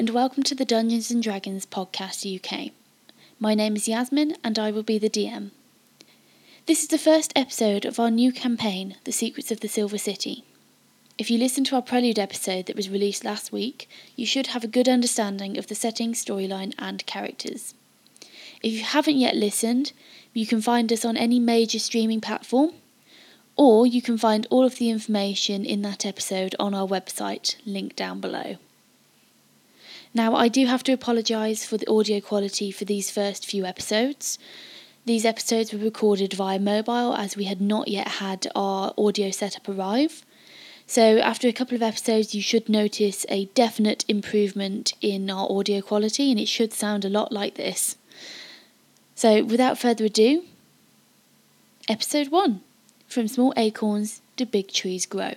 And welcome to the Dungeons and Dragons Podcast UK. My name is Yasmin, and I will be the DM. This is the first episode of our new campaign, The Secrets of the Silver City. If you listened to our prelude episode that was released last week, you should have a good understanding of the setting, storyline, and characters. If you haven't yet listened, you can find us on any major streaming platform, or you can find all of the information in that episode on our website, linked down below. Now, I do have to apologise for the audio quality for these first few episodes. These episodes were recorded via mobile as we had not yet had our audio setup arrive. So, after a couple of episodes, you should notice a definite improvement in our audio quality and it should sound a lot like this. So, without further ado, episode 1 From Small Acorns do Big Trees Grow.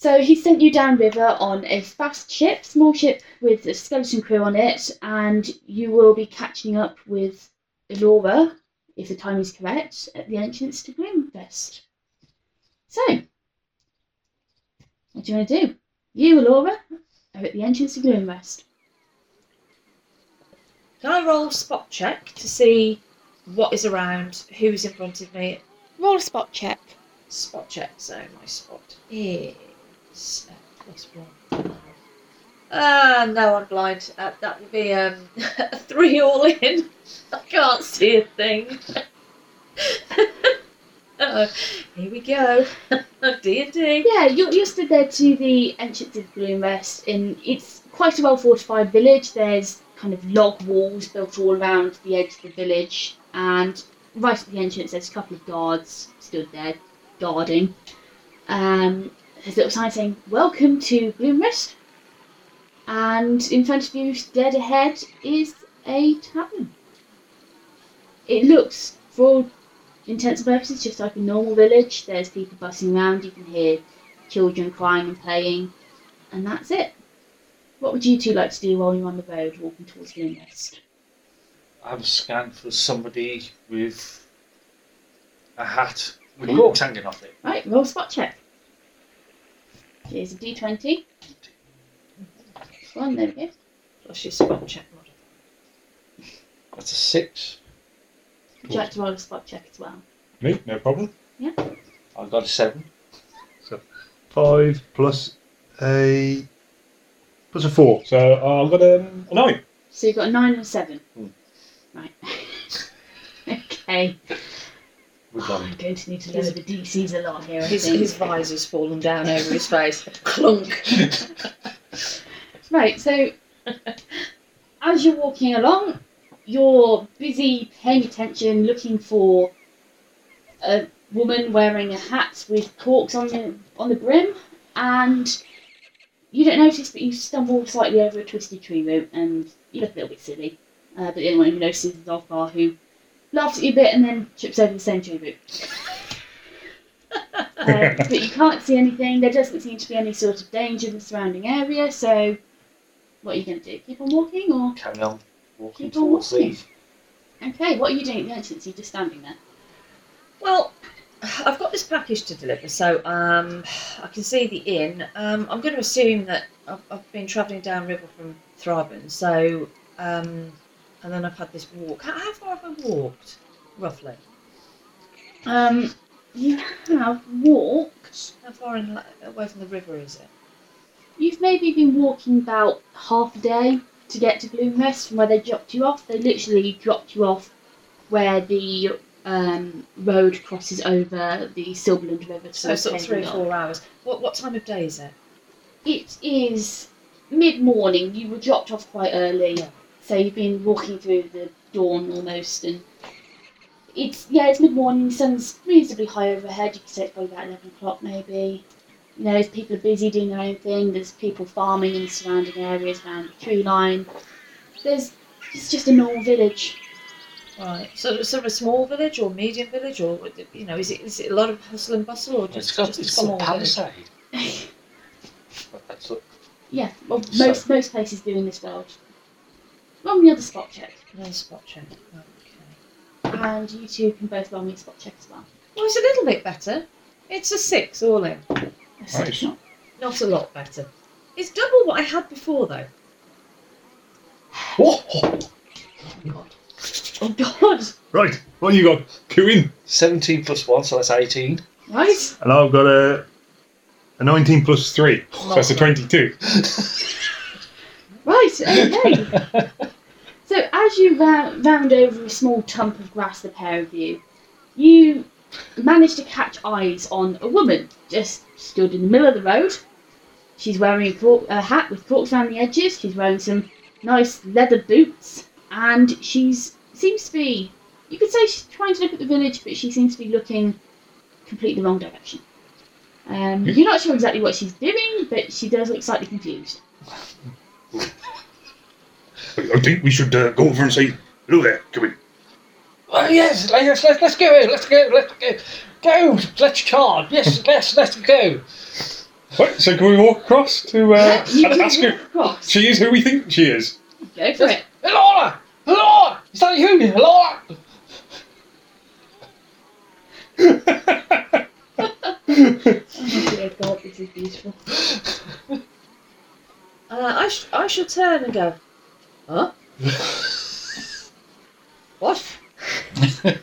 So he sent you downriver on a fast ship, small ship with a skeleton crew on it, and you will be catching up with Laura, if the time is correct, at the entrance to Gloomrest. So, what do you want to do? You, Laura, are at the entrance to Gloomrest. Can I roll spot check to see what is around, who's in front of me? Roll a spot check. Spot check, so my spot is uh, plus one. Ah, no, I'm blind. Uh, that would be um, a three all in. I can't see a thing. oh, here we go. D and D. Yeah, you're, you're stood there to the entrance of Gloomrest, and it's quite a well fortified village. There's kind of log walls built all around the edge of the village, and right at the entrance, there's a couple of guards stood there guarding. Um, there's a little sign saying "Welcome to Gloomrest," and in front of you, dead ahead, is a tavern. It looks, for all intents and purposes, just like a normal village. There's people bustling around. You can hear children crying and playing, and that's it. What would you two like to do while you're on the road walking towards Gloomrest? I have a scan for somebody with a hat with corks hanging off it. Right, roll spot check. Here's a d20. One, there we go. Plus your spot check modifier. That's a six. Would you like to roll a spot check as well? Me, no problem. Yeah. I've got a seven. So Five plus a plus a four. So I've got um, a nine. So you've got a nine and a seven. Hmm. Right. okay. We've Oh. I'm going to need to lower the DCs a lot here. His, his visor's fallen down over his face. Clunk. Right, so as you're walking along, you're busy paying attention, looking for a woman wearing a hat with corks on the on the brim, and you don't notice, but you stumble slightly over a twisted tree root, and you look a little bit silly. Uh, but the only one who notices is Ogvar, who laughs at you a bit and then trips over the same tree root. uh, but you can't see anything. There doesn't seem to be any sort of danger in the surrounding area, so what are you going to do? Keep on walking, or Carry on walking Keep on towards walking. the. okay? What are you doing at the entrance? You're just standing there. Well, I've got this package to deliver, so um, I can see the inn. Um, I'm going to assume that I've, I've been travelling down river from Thraben, so um, and then I've had this walk. How, how far have I walked, roughly? Um, you have walked. How far in, away from the river is it? You've maybe been walking about half a day to get to Gloomrest from where they dropped you off. They literally dropped you off where the um, road crosses over the Silverland River. So sort of three or four hours. What what time of day is it? It is mid morning. You were dropped off quite early, Yeah. So you've been walking through the dawn almost, and it's yeah, it's mid morning. The sun's reasonably high overhead. You can say it's probably about eleven o'clock, maybe. You know, people are busy doing their own thing. There's people farming in the surrounding areas around the tree line. There's it's just a normal village. Right. So sort of a small village or medium village, or you know, is it is it a lot of hustle and bustle, or It's just got just a it's small got a village? palisade. But that's Yeah, well, So- most most places do in this world. Roll me other spot check, No spot check. Okay. and you two can both roll me a spot check as well. Well, it's a little bit better. It's a six all in. So it's Nice. not Not a lot better. It's double what I had before, though. Oh, god. Oh God! right, what you got? Cuin. 17 plus 1, so that's 18. Right? And I've got a, a 19 plus 3. So that's a 22. Right, okay. as you round over a small tump of grass, the pair of you, you manage to catch eyes on a woman just stood in the middle of the road. She's wearing a, a hat with corks around the edges. She's wearing some nice leather boots, and she's seems to be. You could say she's trying to look at the village, but she seems to be looking completely the wrong direction. Um, you're not sure exactly what she's doing, but she does look slightly confused. I think we should uh, go over and say, hello there, come in. Oh, yes, let's, let's, let's go, in, let's go, let's go. Go, let's charge. Yes, let's, let's go. Right, so can we walk across to uh, you and can ask walk her? across. She is who we think she is. Go for it. Laura! Laura! Is that you? Laura! Oh dear God, this is beautiful. Uh, I, sh- I shall turn and go, huh? what? oh,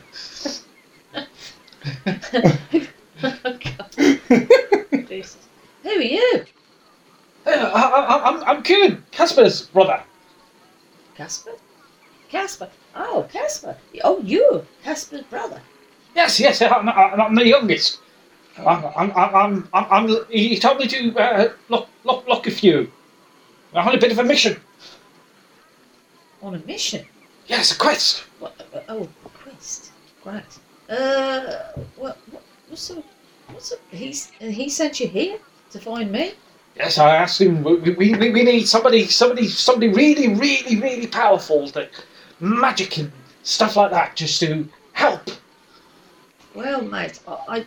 Jesus. Who are you? I, I, I'm, I'm Kieran, Casper's brother. Casper? Casper? Oh, Casper. Oh, you, Casper's brother. Yes, yes, I'm, I'm, I'm the youngest. I'm, I'm, I'm, I'm, I'm, I'm he he told me to uh, look, look, look a few. I'm on a bit of a mission. On a mission. Yes, a quest. What? uh, Oh, a quest. Right. Uh, what? what what's up? What's up? He's uh, he sent you here to find me. Yes, I asked him. We, we, we, we need somebody, somebody, somebody really, really, really powerful, that magic and stuff like that, just to help. Well, mate, I, I,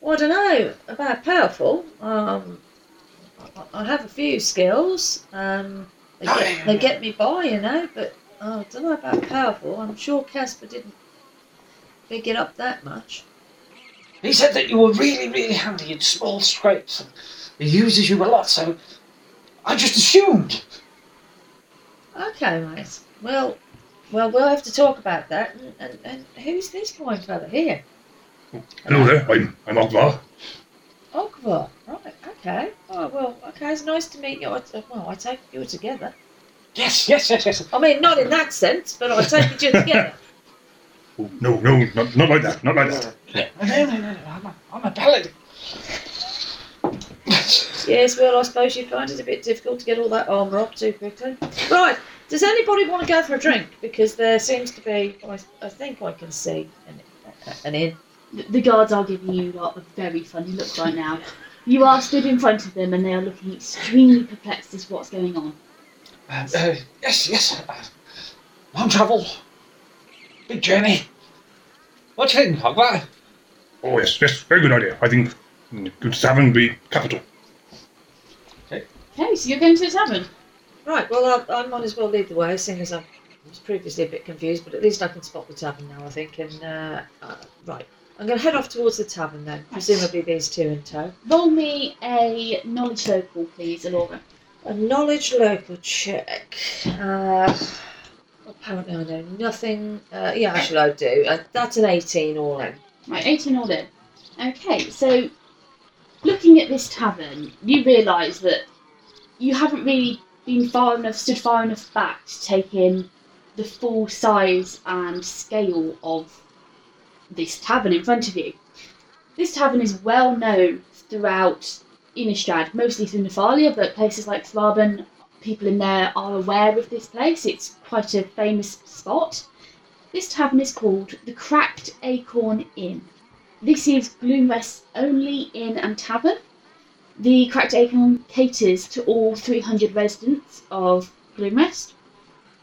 well, I don't know about powerful. Um, I, I have a few skills. Um, they Oh, get, they get me by, you know. But uh, I don't know about powerful. I'm sure Casper didn't big it up that much. He said that you were really, really handy in small scrapes, and he uses you a lot. So I just assumed. Okay, mate. Well, well, we'll have to talk about that. And, and, and who's this fine fella here? Hello there, I'm, I'm Ogvar. Ogvar. Right. Okay. Oh well. Okay. It's nice to meet you. I, uh, well, I take you together. Yes, yes, yes, yes. I mean, not in that sense, but I take you together. Oh, no, no, not, not like that, not like that. No, no, no, no. I'm a, I'm a paladin. Yes, well, I suppose you find it a bit difficult to get all that armour up too quickly. Right, does anybody want to go for a drink? Because there seems to be, I, I think I can see an, an inn. The, the guards are giving you lot a very funny look right now. You are stood in front of them and they are looking extremely perplexed as to what's going on. Uh, uh, yes, yes. Uh, long travel. Big journey. What do you think, Hogwarts? Oh, yes, yes, very good idea. I think good tavern would be capital. Okay, Okay, so you're going to the tavern. Right, well, I, I might as well lead the way, seeing as I was previously a bit confused, but at least I can spot the tavern now, I think. And, uh, uh, right, I'm going to head off towards the tavern then, presumably these two in tow. Roll me a knowledge local, please, Elora. A knowledge local check. Uh, apparently, I know nothing. Uh, yeah, actually, I do. Uh, that's an 18 all in. Right, 18 all in. Okay, so looking at this tavern, you realise that you haven't really been far enough, stood far enough back to take in the full size and scale of this tavern in front of you. This tavern is well known throughout Innistrad, mostly through Nephalia, but places like Thraben, people in there are aware of this place. It's quite a famous spot. This tavern is called the Cracked Acorn Inn. This is Gloomrest's only inn and tavern. The Cracked Acorn caters to all 300 residents of Gloomrest,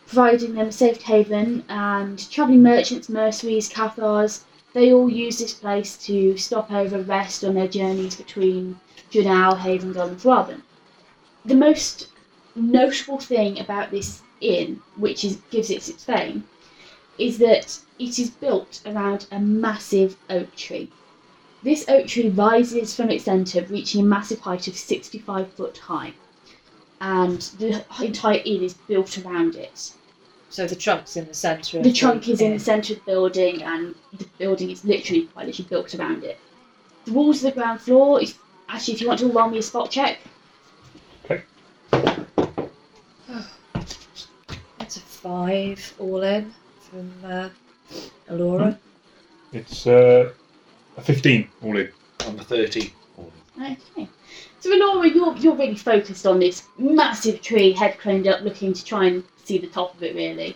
providing them a safe haven, and travelling merchants, mercenaries, cathars, they all use this place to stop over, rest on their journeys between Drunau, Havengul, and Thraben. The most notable thing about this inn, which is, gives it its fame, is that it is built around a massive oak tree. This oak tree rises from its centre, reaching a massive height of 65 foot high. and the entire inn is built around it. So the trunk's in the centre. of The trunk is in the centre of the building, and the building is literally quite literally built around it. The walls of the ground floor is actually, if you want to roll me a spot check, Okay. That's a five all in from uh, Elora. It's uh, a 15 all in. Number 30. Okay. So, Laura, you're, you're really focused on this massive tree, head craned up, looking to try and see the top of it, really.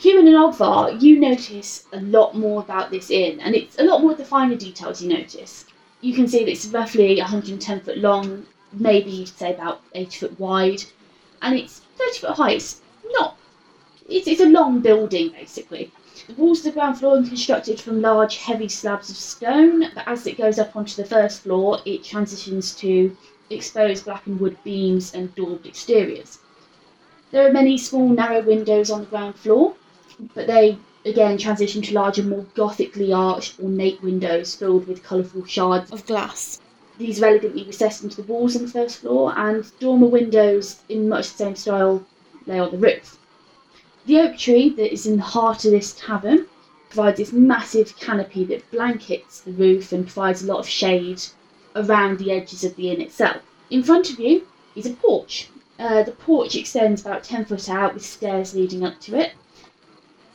Cuin and Ogvar, you notice a lot more about this inn, and it's a lot more of the finer details you notice. You can see that it's roughly 110 foot long, maybe, you'd say, about 80 foot wide, and it's 30 foot high. It's not. It's, it's a long building, basically. The walls of the ground floor are constructed from large, heavy slabs of stone, but as it goes up onto the first floor, it transitions to exposed blackened wood beams and daubed exteriors. There are many small, narrow windows on the ground floor, but they again transition to larger, more gothically arched, ornate windows filled with colourful shards of glass. these are elegantly recessed into the walls on the first floor, and dormer windows in much the same style lay on the roof. The oak tree that is in the heart of this tavern provides this massive canopy that blankets the roof and provides a lot of shade around the edges of the inn itself. In front of you is a porch. Uh, the porch extends about 10 foot out with stairs leading up to it,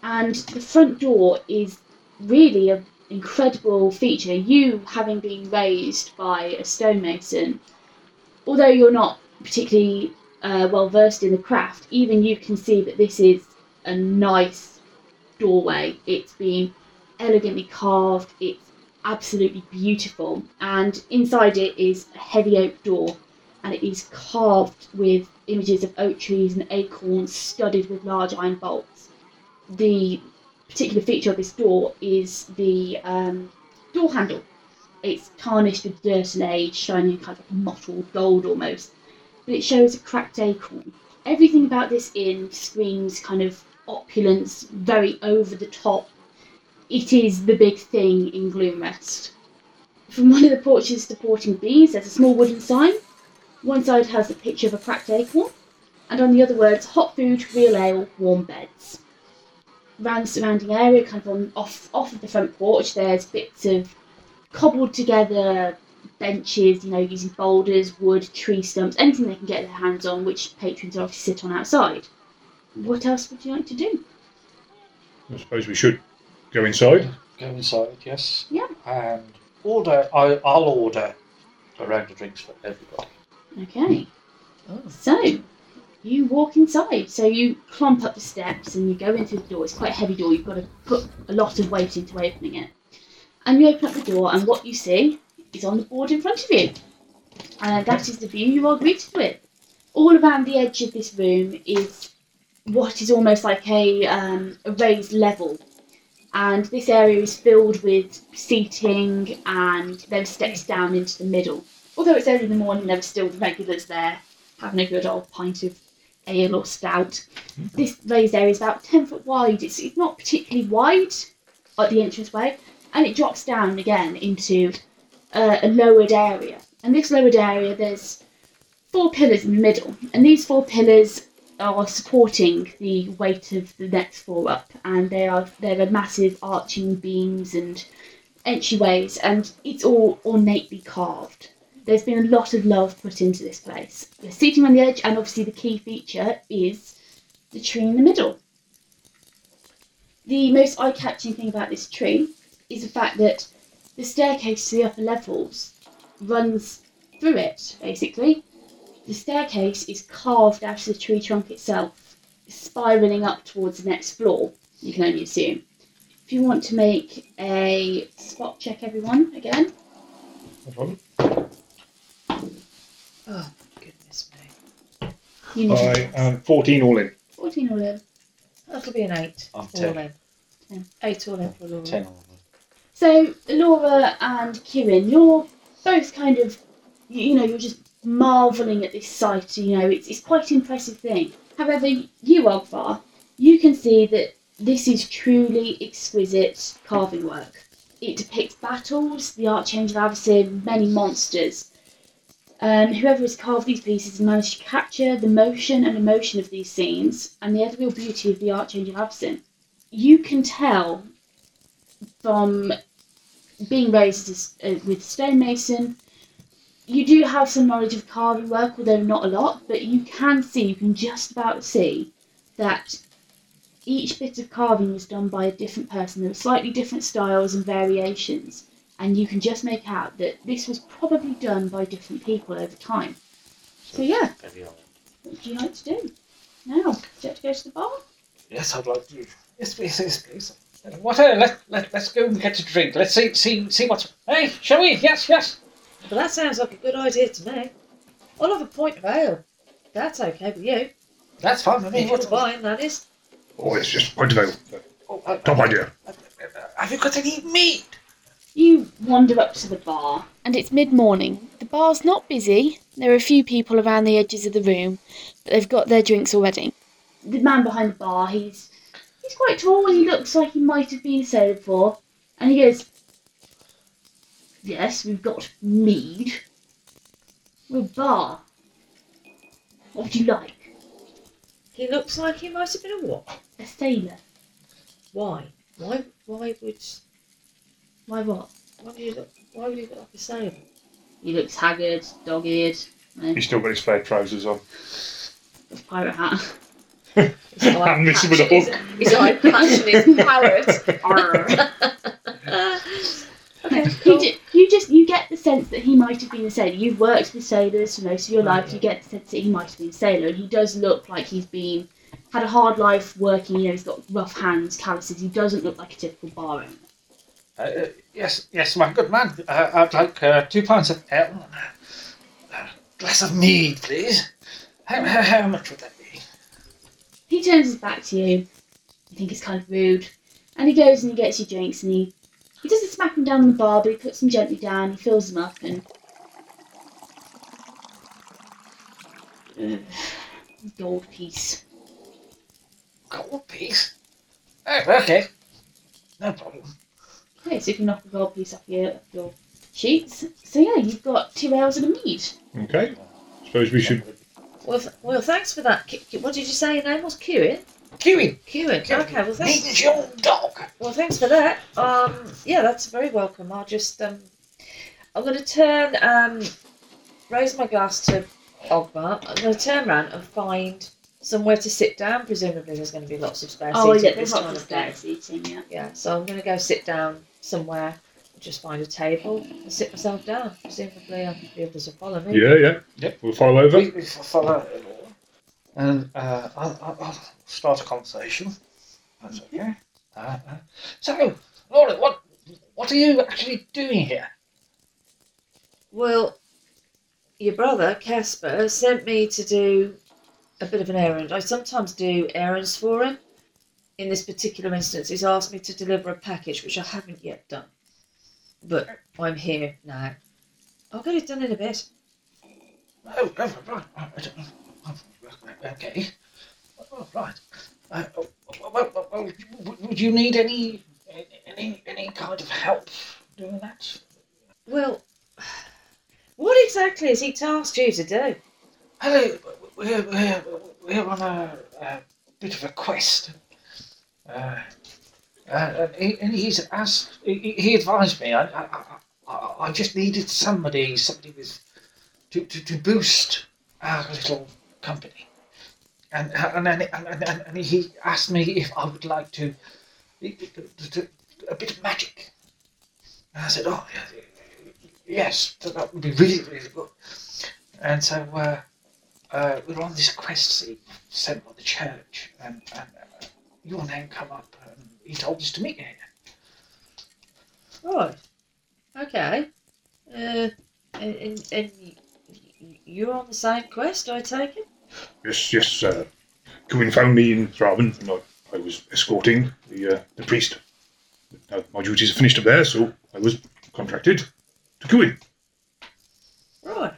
and the front door is really an incredible feature. You, having been raised by a stonemason, although you're not particularly uh, well versed in the craft, even you can see that this is a nice doorway. It's been elegantly carved. It's absolutely beautiful, and inside it is a heavy oak door, and it is carved with images of oak trees and acorns studded with large iron bolts. The particular feature of this door is the um, door handle. It's tarnished with dirt and age, shining kind of like mottled gold almost, but it shows a cracked acorn. Everything about this inn screams kind of opulence, very over the top. It is the big thing in Gloomrest. From one of the porches supporting beams, there's a small wooden sign. One side has a picture of a cracked acorn, and on the other words, hot food, real ale, warm beds around the surrounding area, kind of on off off of the front porch, there's bits of cobbled together benches, you know, using boulders, wood, tree stumps, anything they can get their hands on, which patrons obviously sit on outside. What else would you like to do? I suppose we should go inside. Go inside, yes. Yeah. And order, I, I'll order a round of drinks for everybody. Okay. Oh. So you walk inside. So you clomp up the steps and you go into the door. It's quite a heavy door. You've got to put a lot of weight into opening it. And you open up the door, and what you see is on the board in front of you. And that is the view you are greeted with. All around the edge of this room is what is almost like a, um, a raised level. And this area is filled with seating, and there are steps down into the middle. Although it's early in the morning, there are still the regulars there having a good old pint of ale or stout. This raised area is about 10 foot wide. It's, it's not particularly wide at the entranceway, and it drops down again into uh, a lowered area. And this lowered area, there's four pillars in the middle, and these four pillars are supporting the weight of the next floor up, and they are there are massive arching beams and entryways, and it's all ornately carved there's been a lot of love put into this place. The seating on the edge, and obviously the key feature is the tree in the middle. The most eye catching thing about this tree is the fact that the staircase to the upper levels runs through it, basically. The staircase is carved out of the tree trunk itself, spiralling up towards the next floor, you can only assume. If you want to make a spot check, everyone, again. No. Oh, goodness me. You need I am 14 all in. 14 all in. That'll be an eight. I'm all ten. in. Ten. Eight all in for Laura. Ten of them. So, Laura and Kieran, you're both kind of, you you know, you're just marvelling at this sight. You know, it's, it's quite an impressive thing. However, you, Ogvar, you can see that this is truly exquisite carving work. It depicts battles, the Archangel Avacyn, many monsters. Um, whoever has carved these pieces has managed to capture the motion and emotion of these scenes and the ethereal beauty of the Archangel Avacyn. You can tell from being raised uh, with stonemason, you do have some knowledge of carving work, although not a lot, but you can see, you can just about see that each bit of carving was done by a different person. There were slightly different styles and variations, and you can just make out that this was probably done by different people over time. So yeah, what would you like to do? Now, do you have to go to the bar? Yes, I'd like to. Yes, please, yes, please. What? Uh, let, let, let's go and get a drink. Let's see, see, see what's. Hey, shall we? Yes, yes. Well, that sounds like a good idea to me. I'll have a pint of ale. That's okay with you. That's fine with me. If you're What? buying, that is. Oh, it's just point of ale. Oh, uh, Top idea. uh, uh, have you got any meat? You wander up to the bar, and it's mid morning. The bar's not busy. There are a few people around the edges of the room, but they've got their drinks already. The man behind the bar, he's he's quite tall and he looks like he might have been a sailor before. And he goes, Yes, we've got mead. We're a bar. What would you like? He looks like he might have been a what? A sailor. Why? Why? Why would? Why what? Why would you look? Why would he look like a sailor? He looks haggard, dog eared, and He's still got his flared trousers on. a pirate hat. His eye And missing with a patch- hook. His, his eye patch and his parrot. Arr. okay, You, ju- you just you get the sense that he might have been a sailor. You've worked with sailors for most of your life. You get the sense that he might have been a sailor, and he does look like he's been had a hard life working. You know, he's got rough hands, calluses. He doesn't look like a typical bar owner. Uh, uh, yes, yes, my good man. Uh, I'd like uh, two pints of ale and a glass of mead, please. How, how, how much would that be? He turns his back to you. You think it's kind of rude, and he goes and he gets you drinks, and he he doesn't smack them down on the bar, but he puts them gently down. He fills them up, and gold piece. Gold piece? Oh, okay. No problem. Okay, so you can knock the gold piece off your, off your sheets. So yeah, you've got two ales and a mead. Okay. Suppose we should. Well, th- well, thanks for that. Ki- Ki- What did you say your name was? Cuin? Kiwi. Cuin. Okay, well, thanks. Means your dog. Well, thanks for that. Um, yeah, that's very welcome. I'll just um, I'm going to turn um, raise my glass to Ogvar. I'm going to turn around and find somewhere to sit down. Presumably, there's going to be lots of spare Oh seats yeah, at this there's time lots of of day. seating, yeah. Yeah, so I'm going to go sit down somewhere. Just find a table and sit myself down. Presumably, um, the others will follow me. Yeah, yeah. Yep. We'll follow over. We, we follow it. And uh, I'll, I'll, I'll start a conversation. That's okay. Uh, uh, so, Laura, what what are you actually doing here? Well, your brother Casper sent me to do a bit of an errand. I sometimes do errands for him. In this particular instance, he's asked me to deliver a package, which I haven't yet done. But I'm here now. I'll get it done in a bit. Oh, oh Okay. Oh, right. Uh, oh, would you need any any any kind of help doing that? Well, what exactly has he tasked you to do? Hello, we're, we're, we're on a, a bit of a quest. Uh, uh, and, he, and he's asked, he, advised me, I, I, I, just needed somebody, somebody with, to, to, to boost our little company. And, and, then and, and, and he asked me if I would like to, to, a bit of magic. And I said, oh, yes, that would be really, really good. And so, uh, uh, we were on this quest sent by the church, and, and uh, your name come up, and he told us to meet you here. Right. Okay. Uh, and, and, and y- y- you're on the same quest, I take it? Yes, yes. Uh, Cuin found me in Thraben, and I, I was escorting the uh, the priest. Now, my duties are finished up there, so I was contracted to Cuin. Right.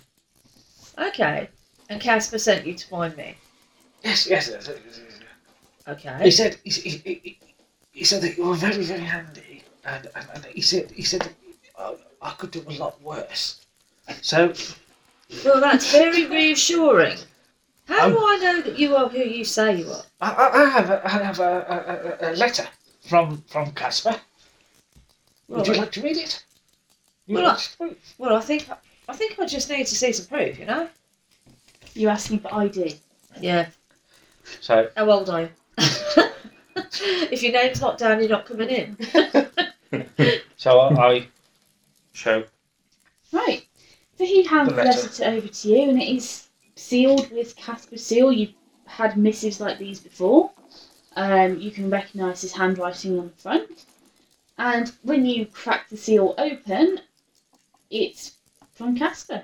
Okay. And Casper sent you to find me. Yes, yes. yes, yes, yes. He Okay. said, he, he, he, he said that you were very, very handy, and, and, and he said, he said uh, I could do a lot worse. So Well, that's very reassuring. How do Oh. I know that you are who you say you are? I, I, I have, a, I have a, a, a, a letter from from Casper. Would you like to read it? You Well, I- Well, I think I think I just need to see some proof. You know? You're asking for ID. Yeah. So How old are you? If your name's not down, you're not coming in. so I, I show Right. So he hands The letter. to, over to you, and it is sealed with Casper's seal. You've had missives like these before. Um, you can recognise his handwriting on the front. And when you crack the seal open, it's from Casper.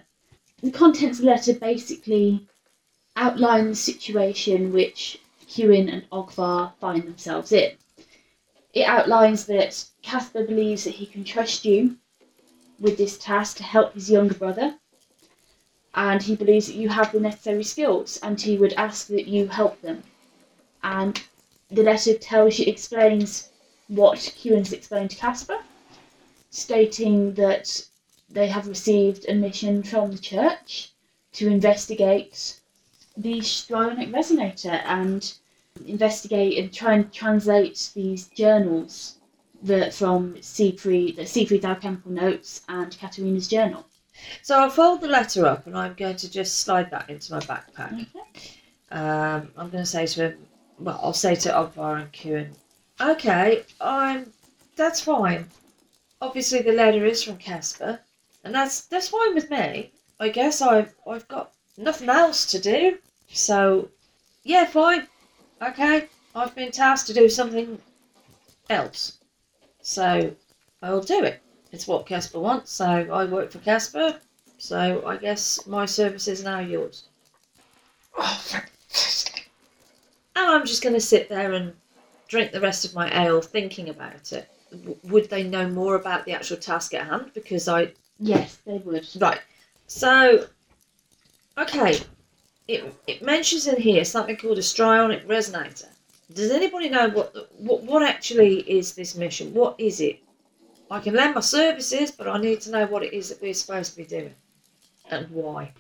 The contents of the letter basically outline the situation which Cuin and Ogvar find themselves in. It outlines that Casper believes that he can trust you with this task to help his younger brother, and he believes that you have the necessary skills, and he would ask that you help them. And the letter tells you, explains what Cuin's explained to Casper, stating that they have received a mission from the church to investigate the Stryonic resonator and investigate and try and translate these journals that from Siegfried, the Siegfried's alchemical notes and Katerina's journal. So I'll fold the letter up, and I'm going to just slide that into my backpack. Okay. Um, I'm going to say to him, well, I'll say to Ogvar and Kieran, okay, I'm, that's fine. Obviously, the letter is from Casper, and that's that's fine with me. I guess I've I've got nothing else to do, so yeah, fine. Okay, I've been tasked to do something else, so I'll do it. It's what Casper wants, so I work for Casper, so I guess my service is now yours. oh fantastic. And I'm just going to sit there and drink the rest of my ale thinking about it. W- would they know more about the actual task at hand? Because I. Yes, they would. Right. So. Okay. It, it mentions in here something called a strionic resonator. Does anybody know what, what what actually is this mission? What is it? I can lend my services, but I need to know what it is that we're supposed to be doing and why.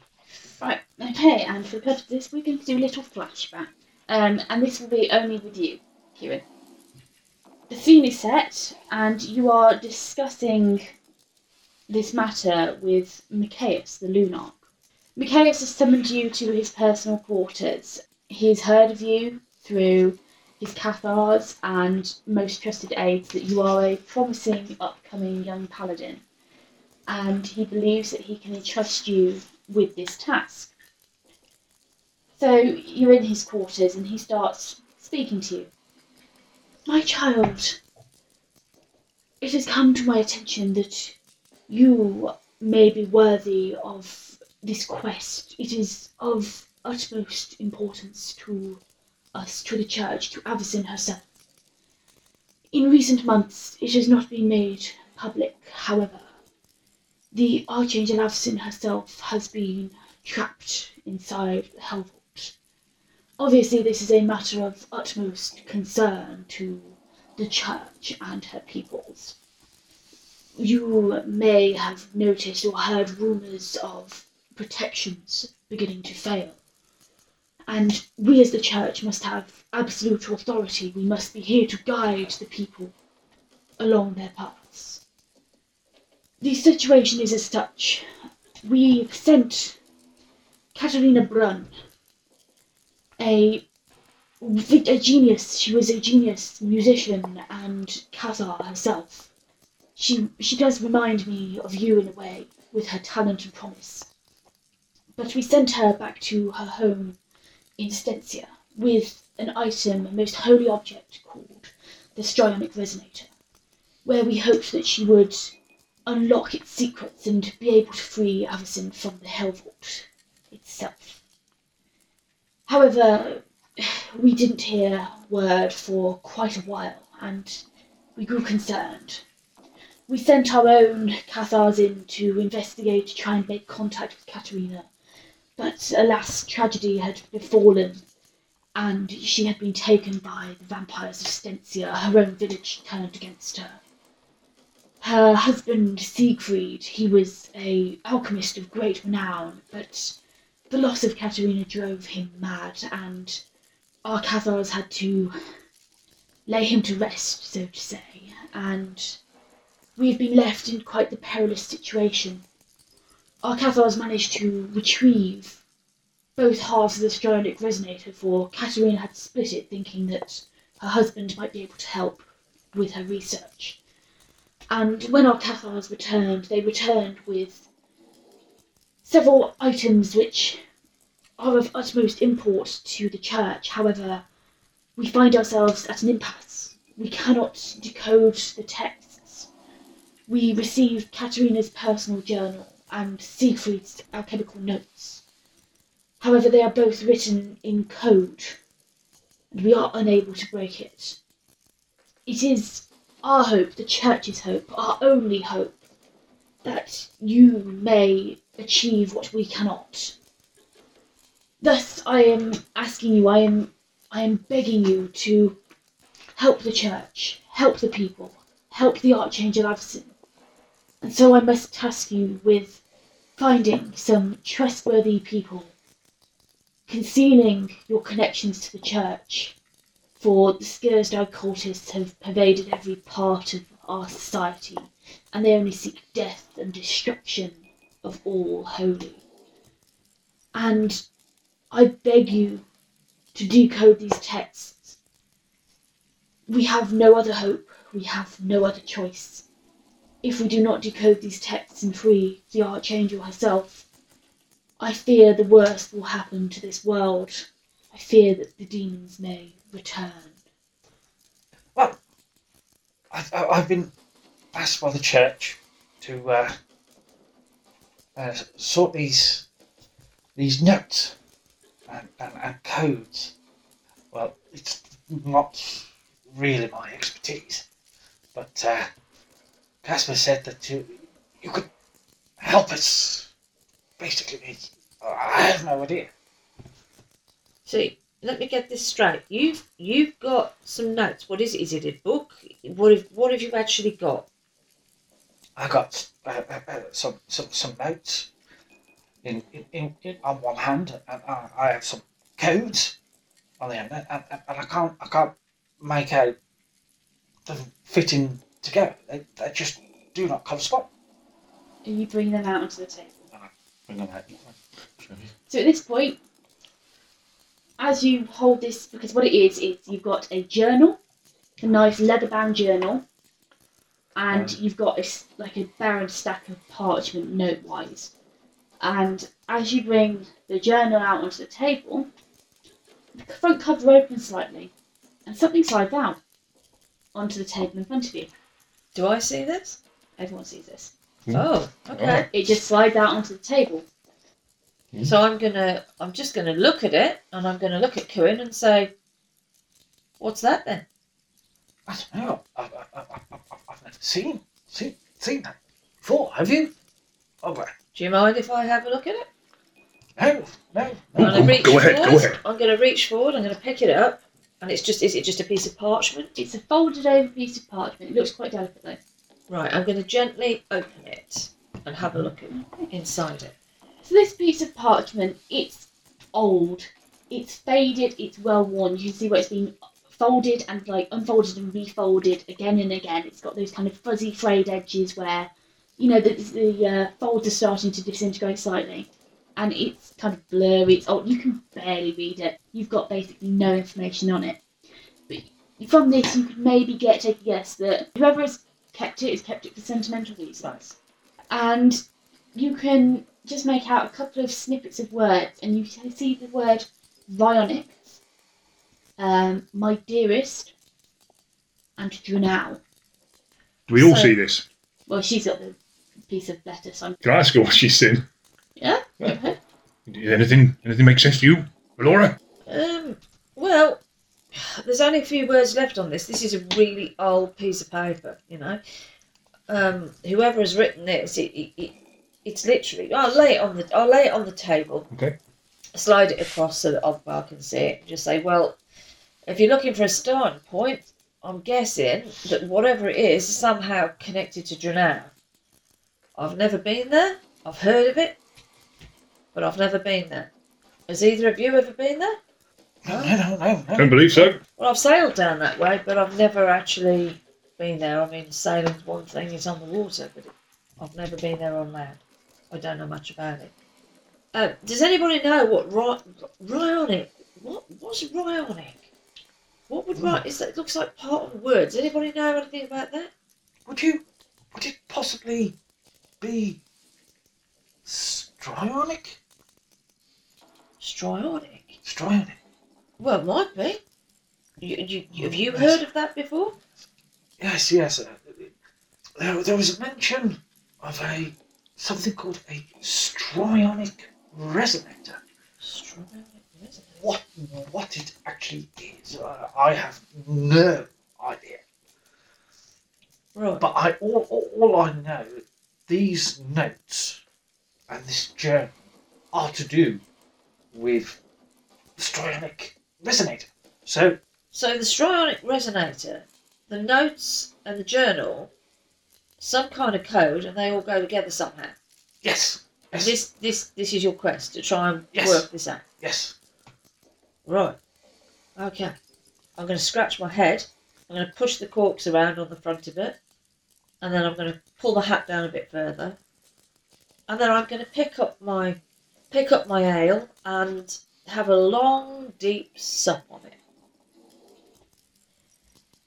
Right, okay, and for the purpose of this, we're going to do a little flashback. Um, and this will be only with you, Kieran. The scene is set, and you are discussing this matter with Mikaeus, the Lunarch. Mikaeus has summoned you to his personal quarters. He's heard of you through his Cathars and most trusted aides that you are a promising upcoming young paladin, and he believes that he can entrust you with this task. So you're in his quarters and he starts speaking to you. My child, it has come to my attention that you may be worthy of this quest. It is of utmost importance to us, to the church, to Avacyn herself. In recent months, it has not been made public, however. The Archangel Avacyn herself has been trapped inside the Helvault. Obviously, this is a matter of utmost concern to the church and her peoples. You may have noticed or heard rumours of protections beginning to fail. And we as the church must have absolute authority. We must be here to guide the people along their paths. The situation is as such. We've sent Katerina Brunn, a, a genius. She was a genius musician and Cathar herself. She she does remind me of you in a way, with her talent and promise. But we sent her back to her home in Stensia with an item, a most holy object called the Stryonic Resonator, where we hoped that she would unlock its secrets and be able to free Avacyn from the Helvault itself. However, we didn't hear word for quite a while, and we grew concerned. We sent our own Cathars in to investigate, to try and make contact with Katerina, but alas, tragedy had befallen, and she had been taken by the vampires of Stensia. Her own village turned against her. her husband Siegfried, he was a alchemist of great renown, but the loss of Katerina drove him mad, and our Cathars had to lay him to rest, so to say, and we've been left in quite the perilous situation. Our Cathars managed to retrieve both halves of the Strionic resonator, for Katerina had split it, thinking that her husband might be able to help with her research. And when our Cathars returned, they returned with several items which are of utmost import to the church. However, we find ourselves at an impasse. We cannot decode the texts. We received Katerina's personal journal and Siegfried's alchemical notes. However, they are both written in code, and we are unable to break it. It is our hope, the church's hope, our only hope, that you may achieve what we cannot. Thus, I am asking you, I am, I am begging you to help the church, help the people, help the Archangel Avacyn. And so I must task you with finding some trustworthy people, concealing your connections to the church, for the Skirsdag cultists have pervaded every part of our society, and they only seek death and destruction of all holy. And I beg you to decode these texts. We have no other hope, we have no other choice. If we do not decode these texts and free the Archangel herself, I fear the worst will happen to this world. I fear that the demons may return. Well, I- I've been asked by the church to uh, uh, sort these these notes and, and, and codes. Well, it's not really my expertise, but uh, Casper said that you you could help us. Basically, it's- I have no idea. See, let me get this straight. You've you've got some notes. What is it? Is it a book? What have what have you actually got? I got uh, uh, uh, some, some some notes in, in, in, on one hand, and I, I have some codes on the other, and, and, and I can't I can't make out them fitting together. They, they just do not correspond. And you bring them out onto the table. Bring them out. So at this point, as you hold this, because what it is is you've got a journal, a nice leather-bound journal, and you've got a, s- like a barren stack of parchment note-wise. And as you bring the journal out onto the table, the front cover opens slightly, and something slides out onto the table in front of you. Do I see this? Everyone sees this. Hmm. Oh, okay. It just slides out onto the table. So I'm gonna I'm just gonna look at it and I'm gonna look at Cuin and say, What's that then? I don't know. I, I, I, I, I- I've never seen seen seen that before. Have you? Oh, well, Do you mind if I have a look at it? no, no. I'm gonna go- reach go ahead, go ahead. I'm gonna reach forward, I'm gonna pick it up, and it's just is it just a piece of parchment? It's a folded over piece of parchment. It looks quite delicate though. Right, I'm gonna gently open it and have a look at inside it. So this piece of parchment, it's old, it's faded, it's well worn. You can see where it's been folded and like unfolded and refolded again and again. It's got those kind of fuzzy frayed edges where, you know, the, the uh, folds are starting to disintegrate slightly. And it's kind of blurry, it's old, you can barely read it. You've got basically no information on it. But from this, you could maybe get take a guess that whoever has kept it has kept it for sentimental reasons. And you can just make out a couple of snippets of words, and you can see the word Vionic, um, my dearest, and Drunau. Do we all So- see this? Well, she's got the piece of letter, so I'm, Can I ask her what she's seen? yeah. Yeah. okay. Anything anything make sense to you, Laura? Um, well, there's only a few words left on this. This is a really old piece of paper, you know. Um, whoever has written this, it, it, it, it's literally. I'll lay it on the. I'll lay it on the table. Okay. Slide it across so that Ogvar can see it. Just say, well, if you're looking for a starting point, I'm guessing that whatever it is is somehow connected to Drunau. I've never been there. I've heard of it, but I've never been there. Has either of you ever been there? No, no, no, no. no. Don't believe so. Well, I've sailed down that way, but I've never actually been there. I mean, sailing's one thing; it's on the water, but I've never been there on land. I don't know much about it. Uh, does anybody know what ry- Ryonic? What what's Ryonic? What would Ry- is that? It looks like part of a word. Does anybody know anything about that? Would you? Would it possibly be strionic? Strionic. Strionic. Well, it might be. You, you, have you heard of that before? Yes, yes. Uh, there, there was a mention of a something called a strionic resonator. Strionic. isn't? What what it actually is, uh, I have no idea. Right. But I all, all, all I know, these notes and this journal are to do with the strionic resonator. So So the strionic resonator, the notes and the journal, some kind of code, and they all go together somehow. yes, yes, this this this is your quest to try and Yes. work this out. yes. Right. Okay. I'm going to scratch my head. I'm going to push the corks around on the front of it, and then I'm going to pull the hat down a bit further, and then I'm going to pick up my pick up my ale and have a long, deep sup on it.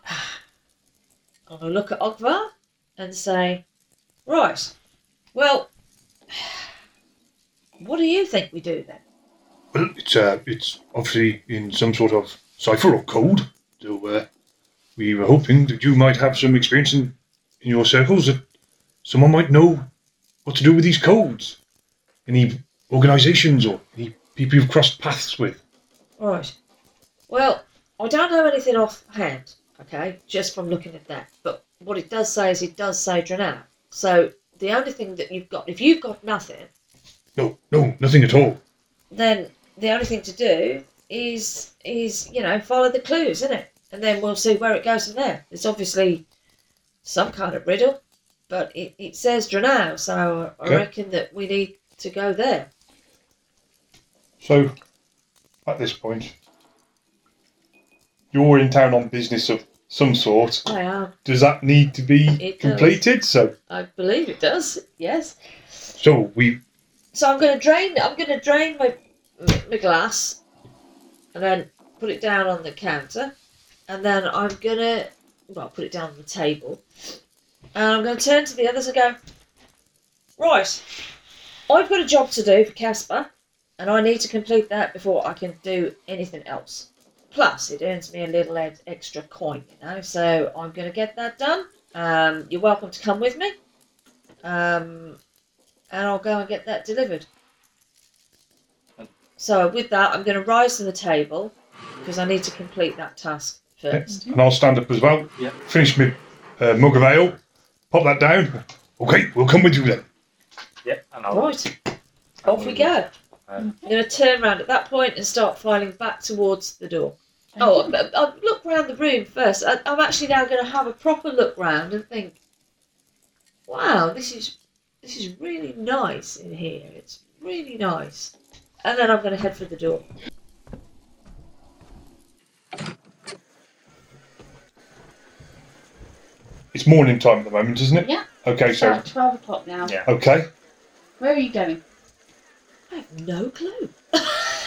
I'm going to look at Ogvar and say, right, well, what do you think we do then? Well, it's uh, it's obviously in some sort of cipher or code. So uh, we were hoping that you might have some experience in, in your circles that someone might know what to do with these codes. Any organisations or any people you've crossed paths with. Right. Well, I don't know anything offhand, okay, just from looking at that. But what it does say is it does say Drunau. So the only thing that you've got, if you've got nothing, No, no, nothing at all. then the only thing to do is is you know follow the clues, isn't it? And then we'll see where it goes from there. It's obviously some kind of riddle, but it, it says Drunau, so I Okay. reckon that we need to go there. So, at this point, you're in town on business of some sort. I am. Does that need to be It does. completed? So, I believe it does. Yes. so we So I'm going to drain. I'm going to drain my my glass, and then put it down on the counter, and then I'm going to well put it down on the table, and I'm going to turn to the others and go. Right, I've got a job to do for Casper, and I need to complete that before I can do anything else. Plus, it earns me a little extra coin, you know. So I'm going to get that done. Um, you're welcome to come with me. Um, and I'll go and get that delivered. So with that, I'm going to rise to the table because I need to complete that task first. and I'll stand up as well. Yeah. Finish my uh, mug of ale. Pop that down. Okay, we'll come with you then. Yep, and I'll Right, off we go. Um, I'm going to turn around at that point and start filing back towards the door. Oh, I- I'll look round the room first. I, I'm actually now going to have a proper look round and think, wow, this is this is really nice in here. It's really nice. And then I'm going to head for the door. It's morning time at the moment, isn't it? Yeah. Okay, It's so about 12 o'clock now. Yeah. okay. Where are you going? I have no clue.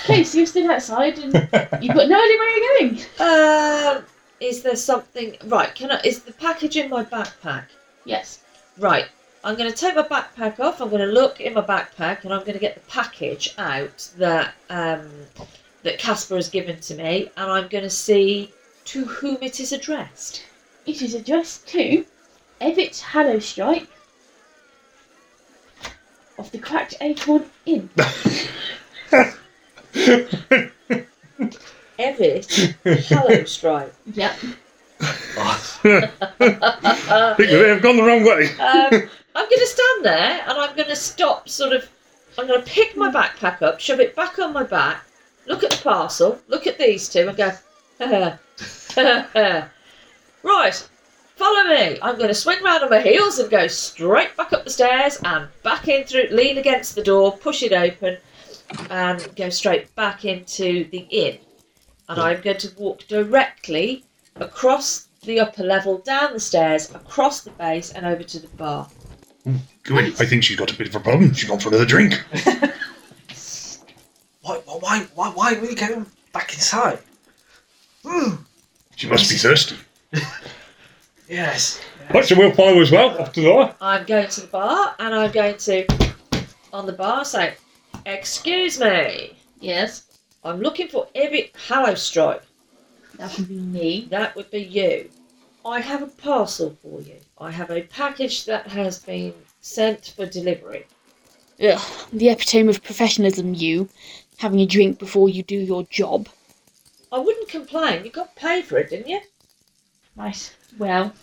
Okay, so you're still outside and you've got no idea where you're going. Um, is there something right? Can I? Is the package in my backpack? Yes. Right. I'm going to take my backpack off. I'm going to look in my backpack, and I'm going to get the package out that um, that Casper has given to me, and I'm going to see to whom it is addressed. It is addressed to Evett Hallowstrike of the Cracked Acorn Inn. Evitt Hallowstrike. Yep. I think we may have gone the wrong way. Um, I'm going to stand there, and I'm going to stop. Sort of. I'm going to pick my backpack up, shove it back on my back, look at the parcel, look at these two, and go. Right, follow me. I'm going to swing round on my heels and go straight back up the stairs and back in through, lean against the door, push it open, and go straight back into the inn. And I'm going to walk directly across the upper level, down the stairs, across the base, and over to the bar. Good. I think she's got a bit of a problem. She's gone for another drink. Why, why, why, why are we going back inside? Hmm. She must be thirsty. Yes. Right, so we'll follow as well after that. I'm going to the bar and I'm going to, on the bar, say, Excuse me. Yes, I'm looking for Evic Hallowstripe. that would be me. That would be you. I have a parcel for you. I have a package that has been sent for delivery. Ugh, the epitome of professionalism, you. Having a drink before you do your job. I wouldn't complain. You got paid for it, didn't you? Right. Well,